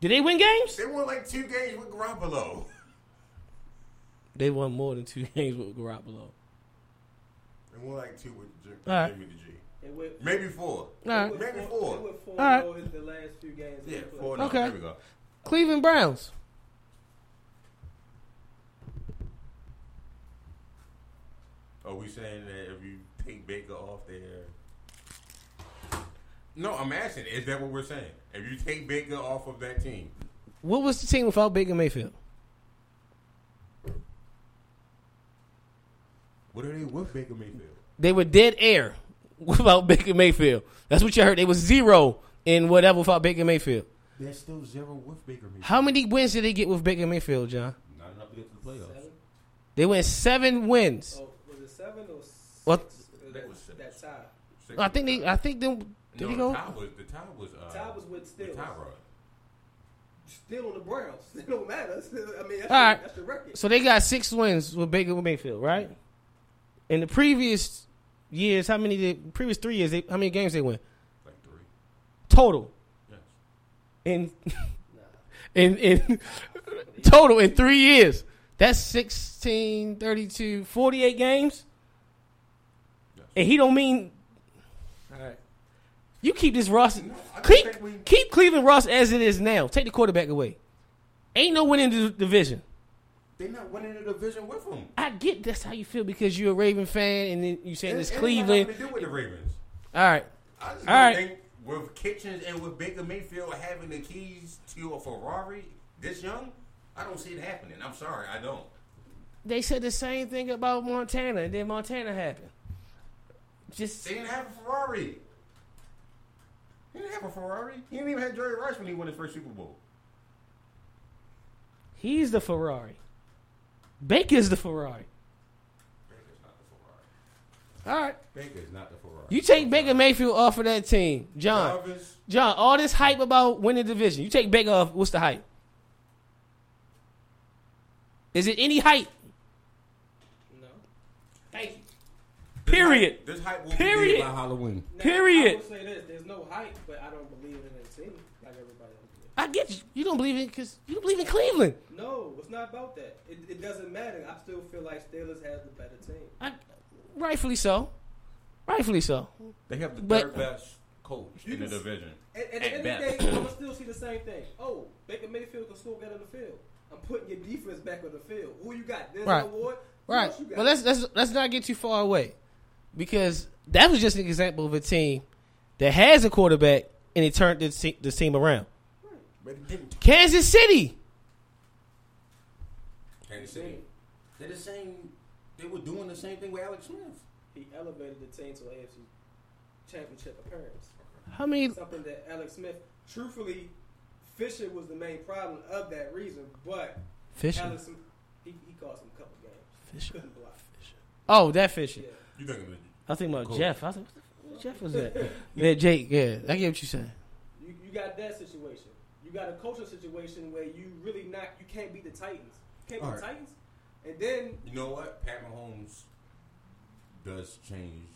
Did they win games? They won like two games with Garoppolo. They won more than two games with Garoppolo. They won like two with Jim, All right. Jimmy the G. And Maybe four. All right. with Maybe four. four. four All right. oh the last few games. Yeah, four. No, Okay. There we go. Cleveland Browns. Are we saying that if you take Baker off there? No, I'm asking. Is that what we're saying? If you take Baker off of that team, What was the team without Baker Mayfield? what are they with Baker Mayfield? They were dead air without Baker Mayfield. That's what you heard. They was zero in whatever without Baker Mayfield. They're still zero with Baker Mayfield. How many wins did they get with Baker Mayfield, John? Not enough to get to the playoffs. Seven? They went seven wins. Oh, was it seven or six? What? That was six. That tie. Six I think they. I think them. Did no, he go? The tie was the tie was uh, Tie was with the Steelers. tie rod. Still on the Browns. It don't matter. Still, I mean, that's, All the, right. that's the record. So they got six wins with Baker with Mayfield, right? In the previous years, how many? Did, previous three years, they, how many games they win Like three. total? Yes. In in in total in three years. That's 16, 32, 48 games. Yes. And he don't mean. All right. You keep this Ross. No, keep we- keep Cleveland Ross as it is now. Take the quarterback away. Ain't no winning the division. They're not winning the division with him. I get that's how you feel because you're a Raven fan and then you saying it's It- it ain't Cleveland. nothing to do with the Ravens. All right. All think with Kitchens and with Baker Mayfield having the keys to a Ferrari this young, I don't see it happening. I'm sorry, I don't. They said the same thing about Montana and then Montana happened. Just They didn't have a Ferrari. He didn't have a Ferrari. He didn't even have Jerry Rice when he won his first Super Bowl. he's the Ferrari. Baker's the Ferrari. Baker's not the Ferrari. All right. Baker's not the Ferrari. You take Baker Mayfield off of that team, John. Jarvis, John, all this hype about winning the division. You take Baker off. What's the hype? Is it any hype? No. Thank you. This Period. hype- This hype will Period. be by Halloween. Now, Period. I will say this: there's no hype, but I don't believe in that team like everybody else. I get you. You don't believe it because you don't believe in Cleveland. No, it's not about that. It, it doesn't matter. I still feel like Steelers has the better team. I, rightfully so. Rightfully so. They have the But- third best coach in the division. At, at At the end of the day, I'm gonna still see the same thing. Oh, Baker Mayfield can still get on the field. I'm putting your defense back on the field. Who you got? Denzel Right. Ward. Right. else? But let's let's let's not get too far away. Because that was just an example of a team that has a quarterback and it turned the, te- this team around. But it didn't. Kansas City. Kansas City. They're the same. They were doing the same thing with Alex Smith. he elevated the team to an AFC championship appearance. How many Something that Alex Smith, truthfully, Fisher was the main problem of that reason. But Fisher? Alex, he, he cost him a couple games. Fisher. Couldn't block. Oh, that Fisher. Yeah. You think of it? I think about Cool. Jeff. I was like, what the Jeff was that? yeah, Jake. Yeah, I get what you're saying. You, you got that situation. You got a coaching situation where you really not you can't beat the Titans. You can't beat All the right. Titans. And then You know what? Pat Mahomes does change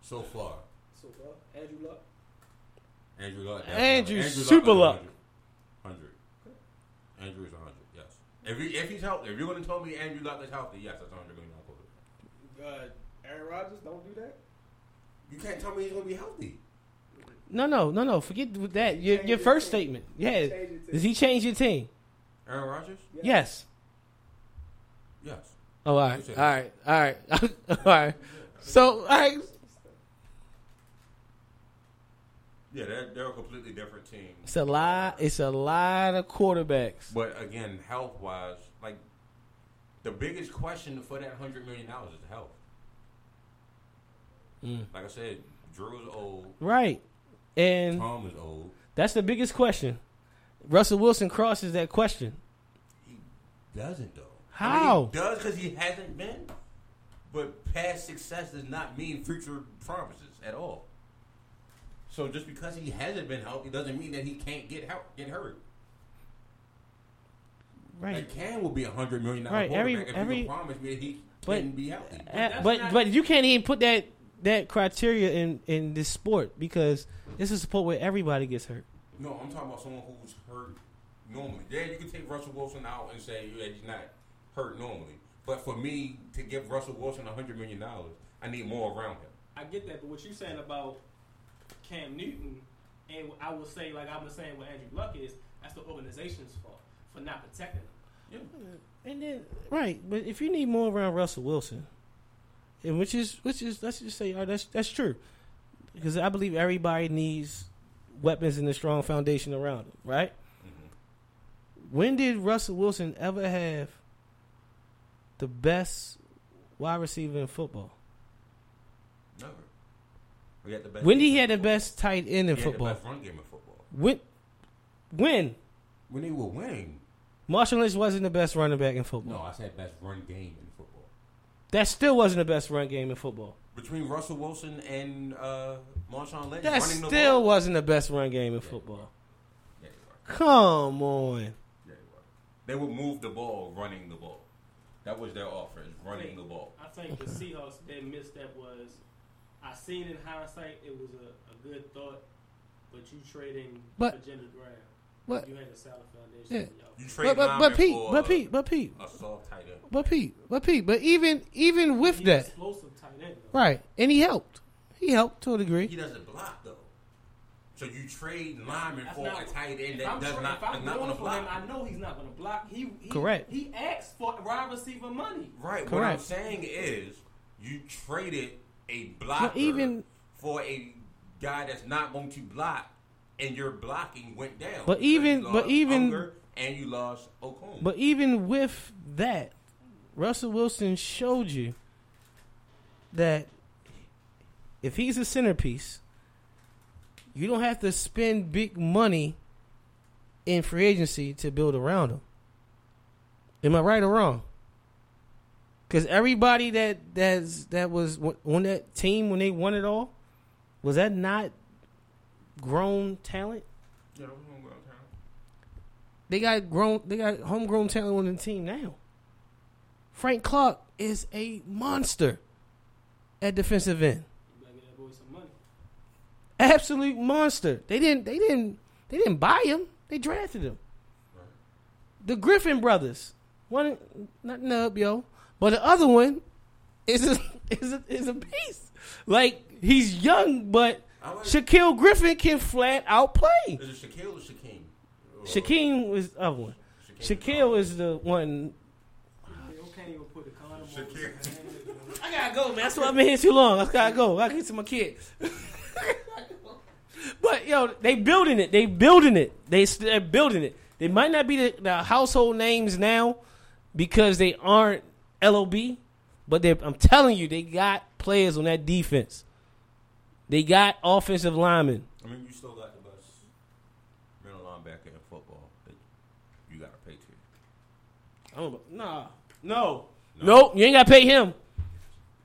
so far. so uh, Andrew Luck. Andrew Luck. Andrew Luck Super Luck. 100. 100. Andrew is 100, yes. If, he, if he's healthy, if you're going to tell me Andrew Luck is healthy, yes, that's 100 million dollar quarterback. Uh, Aaron Rodgers, don't do that. You can't tell me he's going to be healthy. No, no, no, no. Forget with that. Your, your your first team. statement. Yeah. Change. Does he change your team? Aaron Rodgers? Yes. Yes. Oh, all right. All right. All right. all right. So, all right. Yeah, they're, they're a completely different team. It's a lot. It's a lot of quarterbacks. But again, health wise, like the biggest question for that hundred million dollars is health. Mm. Like I said, Drew is old, Right. And Tom is old. that's the biggest question. Russell Wilson crosses that question. He doesn't though. How? I mean, he does because he hasn't been. But past success does not mean future promises at all. So just because he hasn't been healthy doesn't mean that he can't get help, get hurt. Right. Like Cam will be a hundred million dollar Right, every- if every- you promise me he but- can be healthy. Uh, but but you can't even put that that criteria in in this sport because this is a sport where everybody gets hurt. No, I'm talking about someone who's hurt normally. Yeah, you can take Russell Wilson out and say yeah, he's not hurt normally. But for me to give Russell Wilson hundred million dollars, I need more around him. I get that, but what you're saying about Cam Newton, and I will say, like I was saying with Andrew Luck is, that's the organization's fault for not protecting him. And then right, but if you need more around Russell Wilson, and which is which is let's just say oh, that's that's true, because I believe everybody needs weapons and a strong foundation around them, right? Mm-hmm. When did Russell Wilson ever have the best wide receiver in football? Never. We had the best When did he had the best tight end in football. He had the best run game in football. When when When they were winning. Marshawn Lynch wasn't the best running back in football. No, I said best run game in football. That still wasn't the best run game in football. Between Russell Wilson and uh, Marshawn Lynch, That running the still ball. wasn't the best run game in football. Yeah. Come on. Yeah, they were. They would move the ball, running the ball. That was their offense, running the ball. I think the Seahawks their misstep was I seen in hindsight it was a, a good thought, but you trading But- for Jimmy Graham. But you had a solid foundation. Yeah. y'all. You but trade but, but Pete, but Pete, but Pete, a soft tight end. but Pete, but Pete, but even even with He's that, explosive tight end. Though. right? And he helped. He helped to a degree. He doesn't block though. So you trade lineman for not- a tight end that I'm, does tra- not I'm not going going to for him, block. I know he's not going to block. He, he Correct. He asked for wide receiver money. Right. What I'm saying is you traded a blocker even- for a guy that's not going to block, and your blocking went down. But even- but even- Unger and you lost Okung. But even with that, Russell Wilson showed you that if he's a centerpiece, you don't have to spend big money in free agency to build around him. Am I right or wrong? Because everybody that that's that was on that team when they won it all, was that not grown talent? Yeah, go downtown. They got grown. They got homegrown talent on the team now. Frank Clark is a monster at defensive end. You better get that boy some money. Absolute monster. They didn't. They didn't. They didn't buy him. They drafted him. The Griffin brothers. One, not Nub, yo, but the other one is a is a is a beast. Like he's young, but like- Shaquill Griffin can flat out play. Is it Shaquille or Shaquem? Or- Shaquille was the other one. Shaquille is the one You can't even put the condom. Shaquille. his. I gotta go, man. That's why I've been here too long. I gotta go. I gotta get to my kids. but yo, they building it. They building it. They they're building it. They might not be the, the household names now because they aren't LOB, but they I'm telling you, they got players on that defense. They got offensive linemen. I mean, you still got the best middle linebacker in football that you got to pay to. I don't know. Nah, no, nope. You ain't gotta pay him.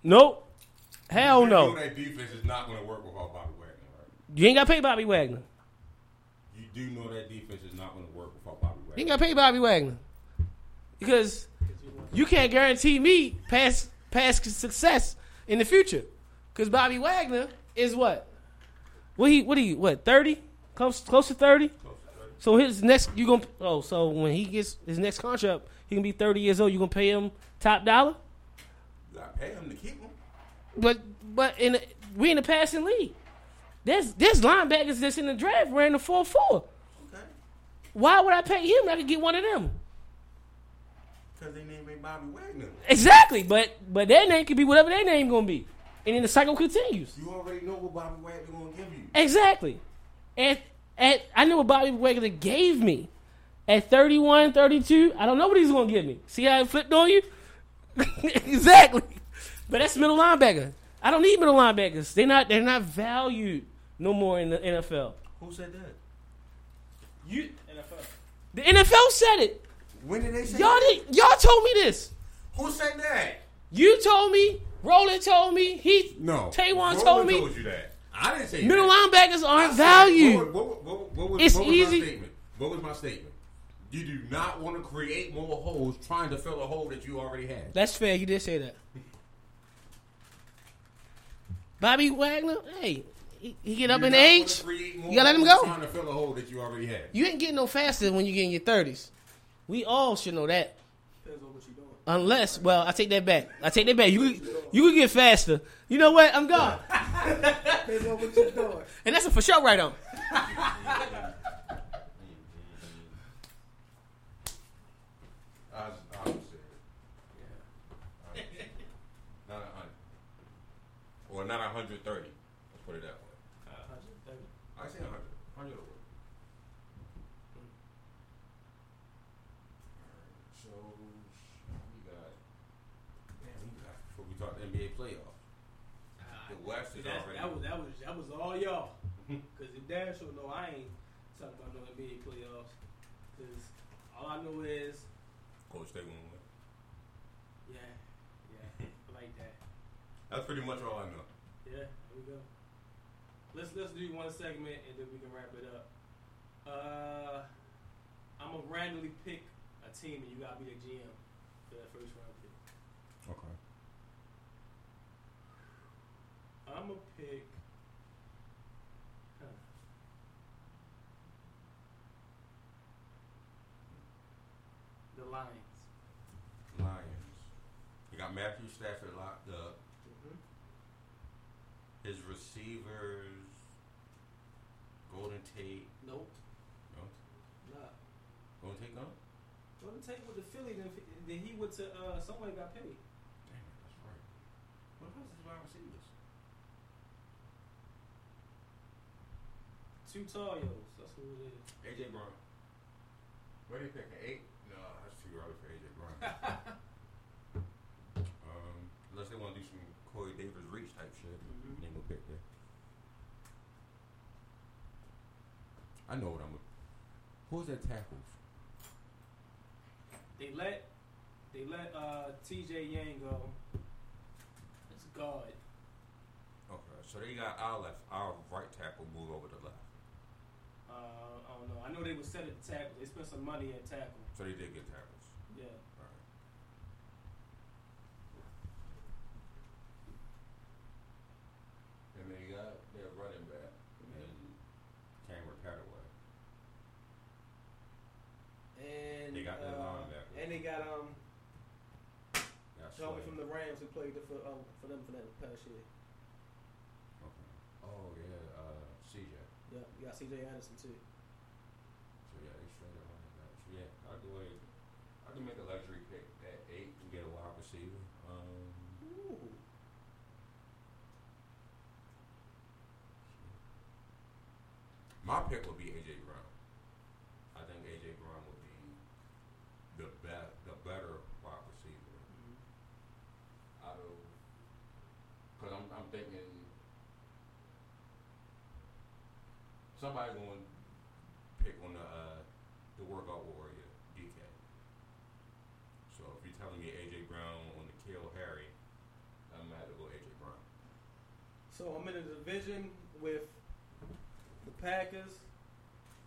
Nope. Hell You no. know that defense is not going to work without Bobby Wagner, right? You ain't gotta pay Bobby Wagner. You do know that defense is not going to work without Bobby Wagner. You ain't gotta pay Bobby Wagner because you can't guarantee me past past success in the future. Because Bobby Wagner is what? What he? What he? What? Thirty? Close close to thirty. So his next you gonna oh so when he gets his next contract he gonna be thirty years old. You gonna pay him top dollar? To pay him to keep him. But but in the, we in the passing league. There's there's linebackers that's in the draft ran the four four. Okay. Why would I pay him? I could get one of them. Because they name ain't Bobby Wagner. Exactly, but but their name could be whatever their name gonna be, and then the cycle continues. You already know what Bobby Wagner going to give you. Exactly. At at I know what Bobby Wagner gave me at 31, 32. I don't know what he's gonna give me. See how it flipped on you? exactly. But that's middle linebacker. I don't need middle linebackers. They're not they're not valued no more in the NFL. Who said that? You NFL. the NFL said it. When did they say Y'all that? did, y'all told me this. Who said that? You told me. Roland told me. He No. Taywan Roland told me. told you that. I didn't say Middle that. linebackers aren't said- valued. What, what, what, what was, It's what was easy- my statement? What was my statement? You do not want to create more holes trying to fill a hole that you already had. That's fair. You did say that. Bobby Wagner, hey, he, he get up in do not wanna age. You gotta let him go. Trying to fill a hole that you already had. You ain't getting no faster when you get in your thirties. We all should know that. Depends on what you're doing. Unless, well, I take that back. I take that back. You you could get faster. You know what? I'm gone. and that's a for sure right on. Well, not 130. Dash will know, I ain't talking about no NBA playoffs. Cause all I know is, Coach gonna win. yeah, yeah, I like that. That's pretty much all I know. Yeah, there we go. Let's let's do one segment and then we can wrap it up. Uh, I'm gonna randomly pick a team and you gotta be the GM for that first round pick. Okay. I'm gonna pick. Huh. The Lions. Lions. You got Matthew Stafford locked up. Mm-hmm. His receivers, Golden Tate. Nope, No, nah. Golden Tate gone. Golden Tate with the Philly, then, then he went to uh, somebody got paid. Damn, that's right. What else is wide receivers? Two Taryos, that's who it is. AJ Brown. What are you picking? Eight? No, that's too early for AJ Brown. Um, unless they want to do some Corey Davis reach type shit, Mhm. they gonna pick there. I know what I'm. Who's that tackles? They let they let uh, T.J. Lang go. It's guard. Okay, so they got our left, our right tackle move over to left. Uh, I don't know. I know they were set at the tackle. They spent some money at tackle. So they did get tackles. Yeah. And they got their running back and Cameron Petaway. And They got their uh, linebacker. And they got um Got from the Rams who played for um, for them for that past year. Okay. Oh yeah, uh, CJ. Yeah, you got C.J. Anderson too. So yeah, they straight up running back. So yeah, I'll do a, I can make a luxury pick at eight and get a wide receiver. Um, Ooh. my pick would be AJ Brown. I think AJ Brown would be the best, the better wide receiver out of. Cause I'm, I'm thinking somebody going to pick on the uh, the workout warrior DK. So if you're telling me AJ Brown on the kill Harry, I'm gonna have to go AJ Brown. So I'm in a division with the Packers.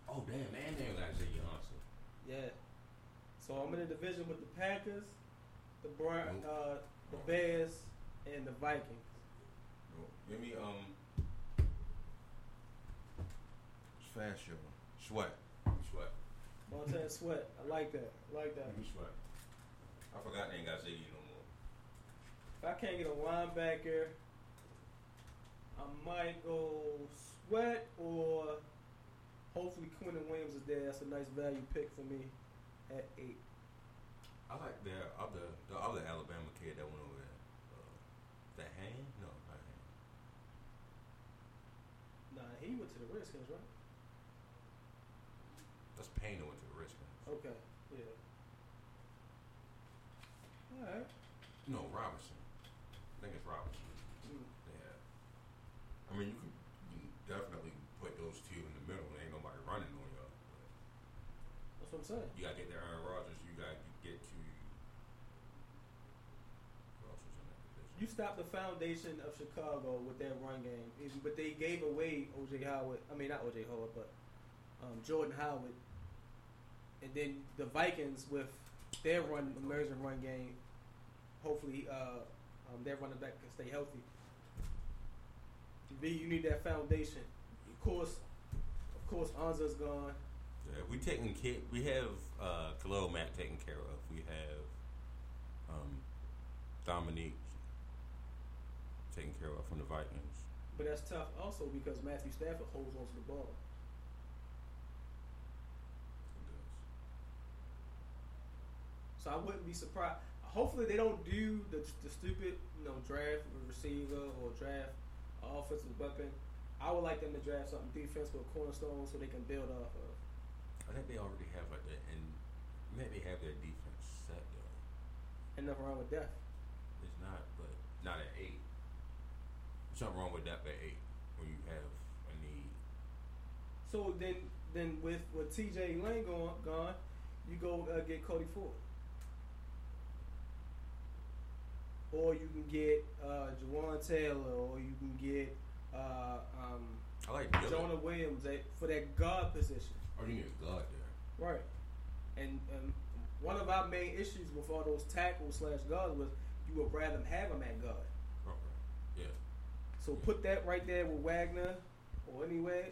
Oh damn, man, they got Zay Johnson. Yeah. So I'm in a division with the Packers, the Bron- Nope. uh, the Bears, and the Vikings. Give me um. It's fast show. Sweat. Sweat. Montez Sweat. I like that. I like that. Give sweat. I forgot they ain't got Ziggy no more. If I can't get a linebacker, I might go Sweat or hopefully Quinnen Williams is there. That's a nice value pick for me at eight. I like their other the other Alabama kid that went over there. Uh, that hand? No, not hand. Nah, he went to the Redskins, right? That's Payne that went to the Redskins. Okay, yeah. All right. No, Robinson. I think it's Robinson. Mm. Yeah. I mean, you can, you can definitely put those two in the middle. Ain't nobody running on y'all. But That's what I'm saying. you gotta get to Aaron Rodgers. You get to. Who else was in that position? You stopped the foundation of Chicago with that run game, but they gave away OJ Howard. I mean, not OJ Howard, but um, Jordan Howard. And then the Vikings with their run emerging run game. Hopefully, uh, um, their running back can stay healthy. B, you need that foundation. Of course, of course, Ansah's gone. Yeah, we taking care. We have uh, Khalil Mack taken care of. We have um, Dominique taken care of from the Vikings. But that's tough also because Matthew Stafford holds onto the ball. So I wouldn't be surprised. Hopefully they don't do the, the stupid, you know, draft receiver or draft offensive weapon. I would like them to draft something defensive with cornerstone so they can build off of. I think they already have like that, and maybe have their defense set though. And nothing wrong with that. It's not, but not at eight. There's something wrong with depth at eight when you have a need. So then, then with with T.J. Lang gone, gone, you go uh, get Cody Ford, or you can get uh, Jawaan Taylor, or you can get uh, um, I like. Jonah Williams for that guard position, Oh, you need a guard there. right? And and one of our main issues with all those tackles slash guards was you would rather have them at guard. Okay. Yeah. So put that right there with Wagner or anywhere.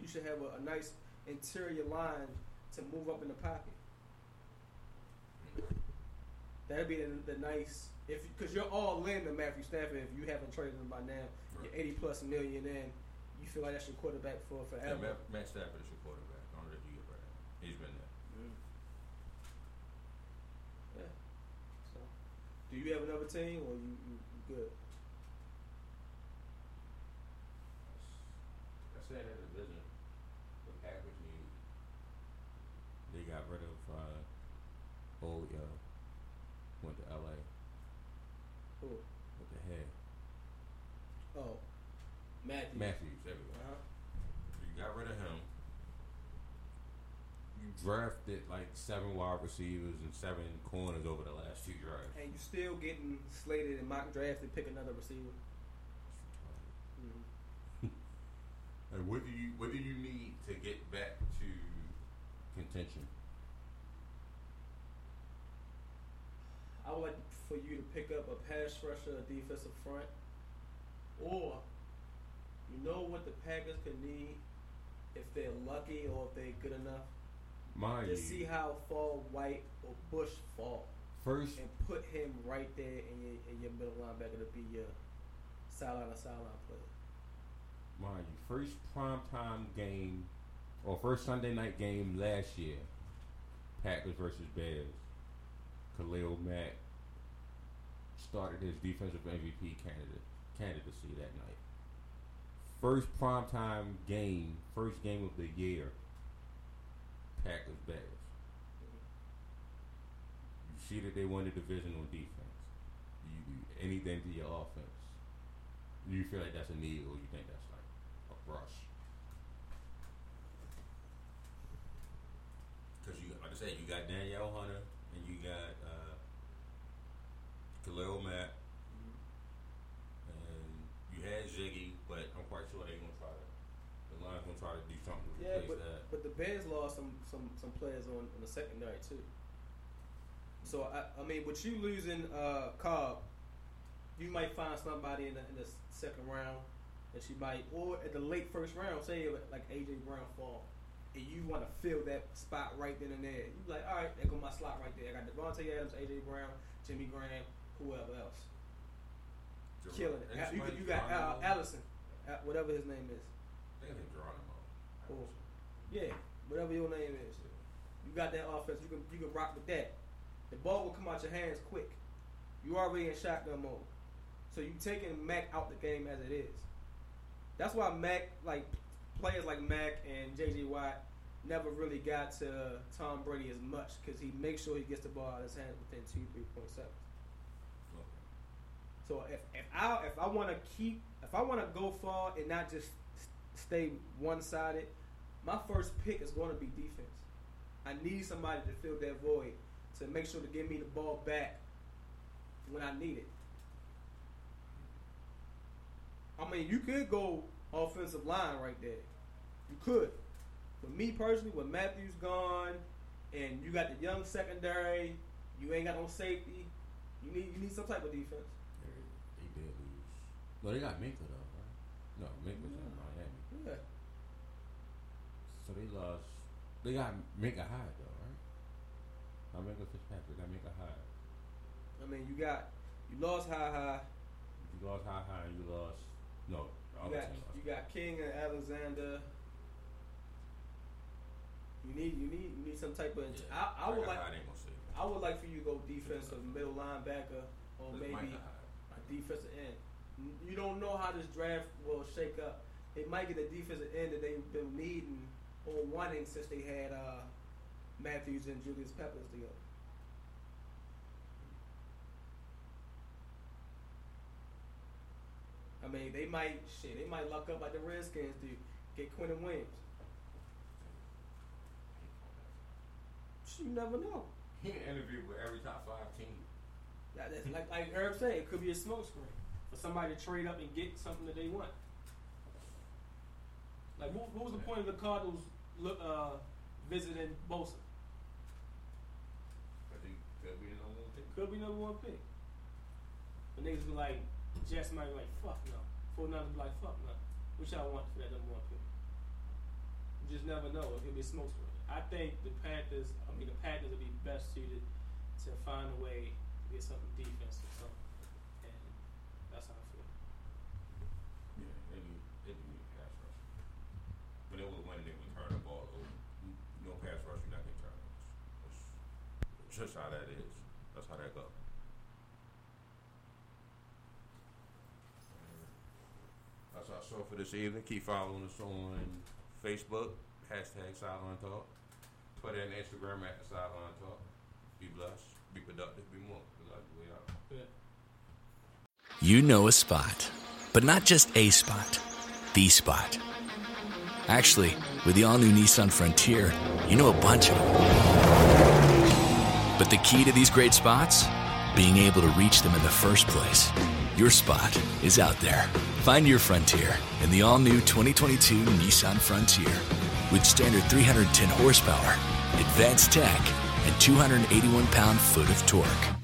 You should have a, a nice interior line to move up in the pocket. That'd be the, the nice if because you're all in to Matthew Stafford if you haven't traded him by now. You're 80 plus million in. You feel like that's your quarterback for Yeah, forever. Matt, Matt Stafford is your quarterback. I don't know if you get right. He's been there. Mm. Yeah. So, do you have another team or you, you, you good? I said that division. The Packers need. They got rid of uh, old yo. Went to L.A. Who? What the heck? Oh, Matthew. Matthews. There we go. Uh-huh. You got rid of him. You drafted like seven wide receivers and seven corners over the last few drafts. And you're still getting slated in mock draft to pick another receiver. Mhm. And what do you what do you need to get back to contention? I would like for you to pick up a pass rusher, a defensive front, or you know what the Packers could need if they're lucky or if they're good enough. Mind Just see how far White or Bush fall, first and put him right there in your in your middle linebacker to be your sideline to sideline player. mind you, first primetime game or first Sunday night game last year, Packers versus Bears. Khalil Mack started his defensive MVP candidate candidacy that night. First primetime game, first game of the year, Packers Bears. You see that they won the division on defense. You do anything to your offense. Do you feel like that's a need, or you think that's like a rush? Because you, like I said, you got Danielle Hunter and you got uh, Khalil Mack, and you had Ziggy, but I'm quite sure they're gonna try to. The Lions gonna try to do something to Yeah, replace but, that. but the Bears lost some some some players on, on the secondary too. So I, I mean, with you losing uh, Cobb, you might find somebody in the, in the second round that you might, or at the late first round, say like AJ Brown fall, and you want to fill that spot right then and there. You like, all right, there go my slot right there. I got Davante Adams, AJ Brown, Jimmy Graham, whoever else, Ger- killing it. You, you got uh, Allison, whatever his name is. I think it's Geronimo. Cool. Yeah, whatever your name is. You got that offense. You can you can rock with that. The ball will come out your hands quick. You already in shotgun mode, so you taking Mack out the game as it is. That's why Mack like players like Mack and JJ Watt never really got to Tom Brady as much because he makes sure he gets the ball out of his hands within two three point seconds. Okay. So if, if I if I want to keep if I want to go far and not just stay one sided, my first pick is going to be defense. I need somebody to fill that void to make sure to give me the ball back when I need it. I mean, you could go offensive line right there. You could. But me personally, with Matthews gone, and you got the young secondary, you ain't got no safety. You need you need some type of defense. They, did lose. No, they got Minka though, right? No, Minka's. Yeah so they lost. They got Minka Hyde though, right? Not Minka Fitzpatrick. They got Minka Hyde. I mean, you got you lost High High. You lost High High. and You lost no. You got you got King and Alexander. You need you need you need some type of. Yeah, I, I, would like I, would like for you to go defensive middle linebacker or maybe a defensive end. You don't know how this draft will shake up. It might get a defensive end that they've been needing or wanting since they had uh, Matthews and Julius Peppers together. I mean, they might shit. They might luck up like the Redskins do. Get Quinnen Williams. You never know. He interviewed with every top five team. That- that's like like Herb said, it could be a smokescreen for somebody to trade up and get something that they want. Like, what, what was the point of the Cardinals uh, visiting Bosa? But he could be the number one pick. Could be number one pick. But niggas be like, Jets might be like, fuck no. Four numbers be like, fuck no. Which y'all want for that number one pick? You just never know. It could be a smokescreen. I think the Panthers, I mean, the Panthers would be best suited to find a way to get something defensive. So, and that's how I feel. Yeah, they need, they need a pass rush. But would win, they would turn the ball over. You, you know, pass rush, you're not getting turnovers. That's, that's just how that is. That's how that goes. That's our show for this evening. Keep following us on Facebook, hashtag Sideline Talk. Twitter and Instagram at the Sideline Talk. Be blessed, be productive, be more. We love you. We out. You know a spot, but not just a spot, the spot. Actually, with the all new Nissan Frontier, you know a bunch of them. But the key to these great spots? Being able to reach them in the first place. Your spot is out there. Find your frontier in the all new 2022 Nissan Frontier. With standard 310 horsepower, advanced tech, and 281 pound foot of torque.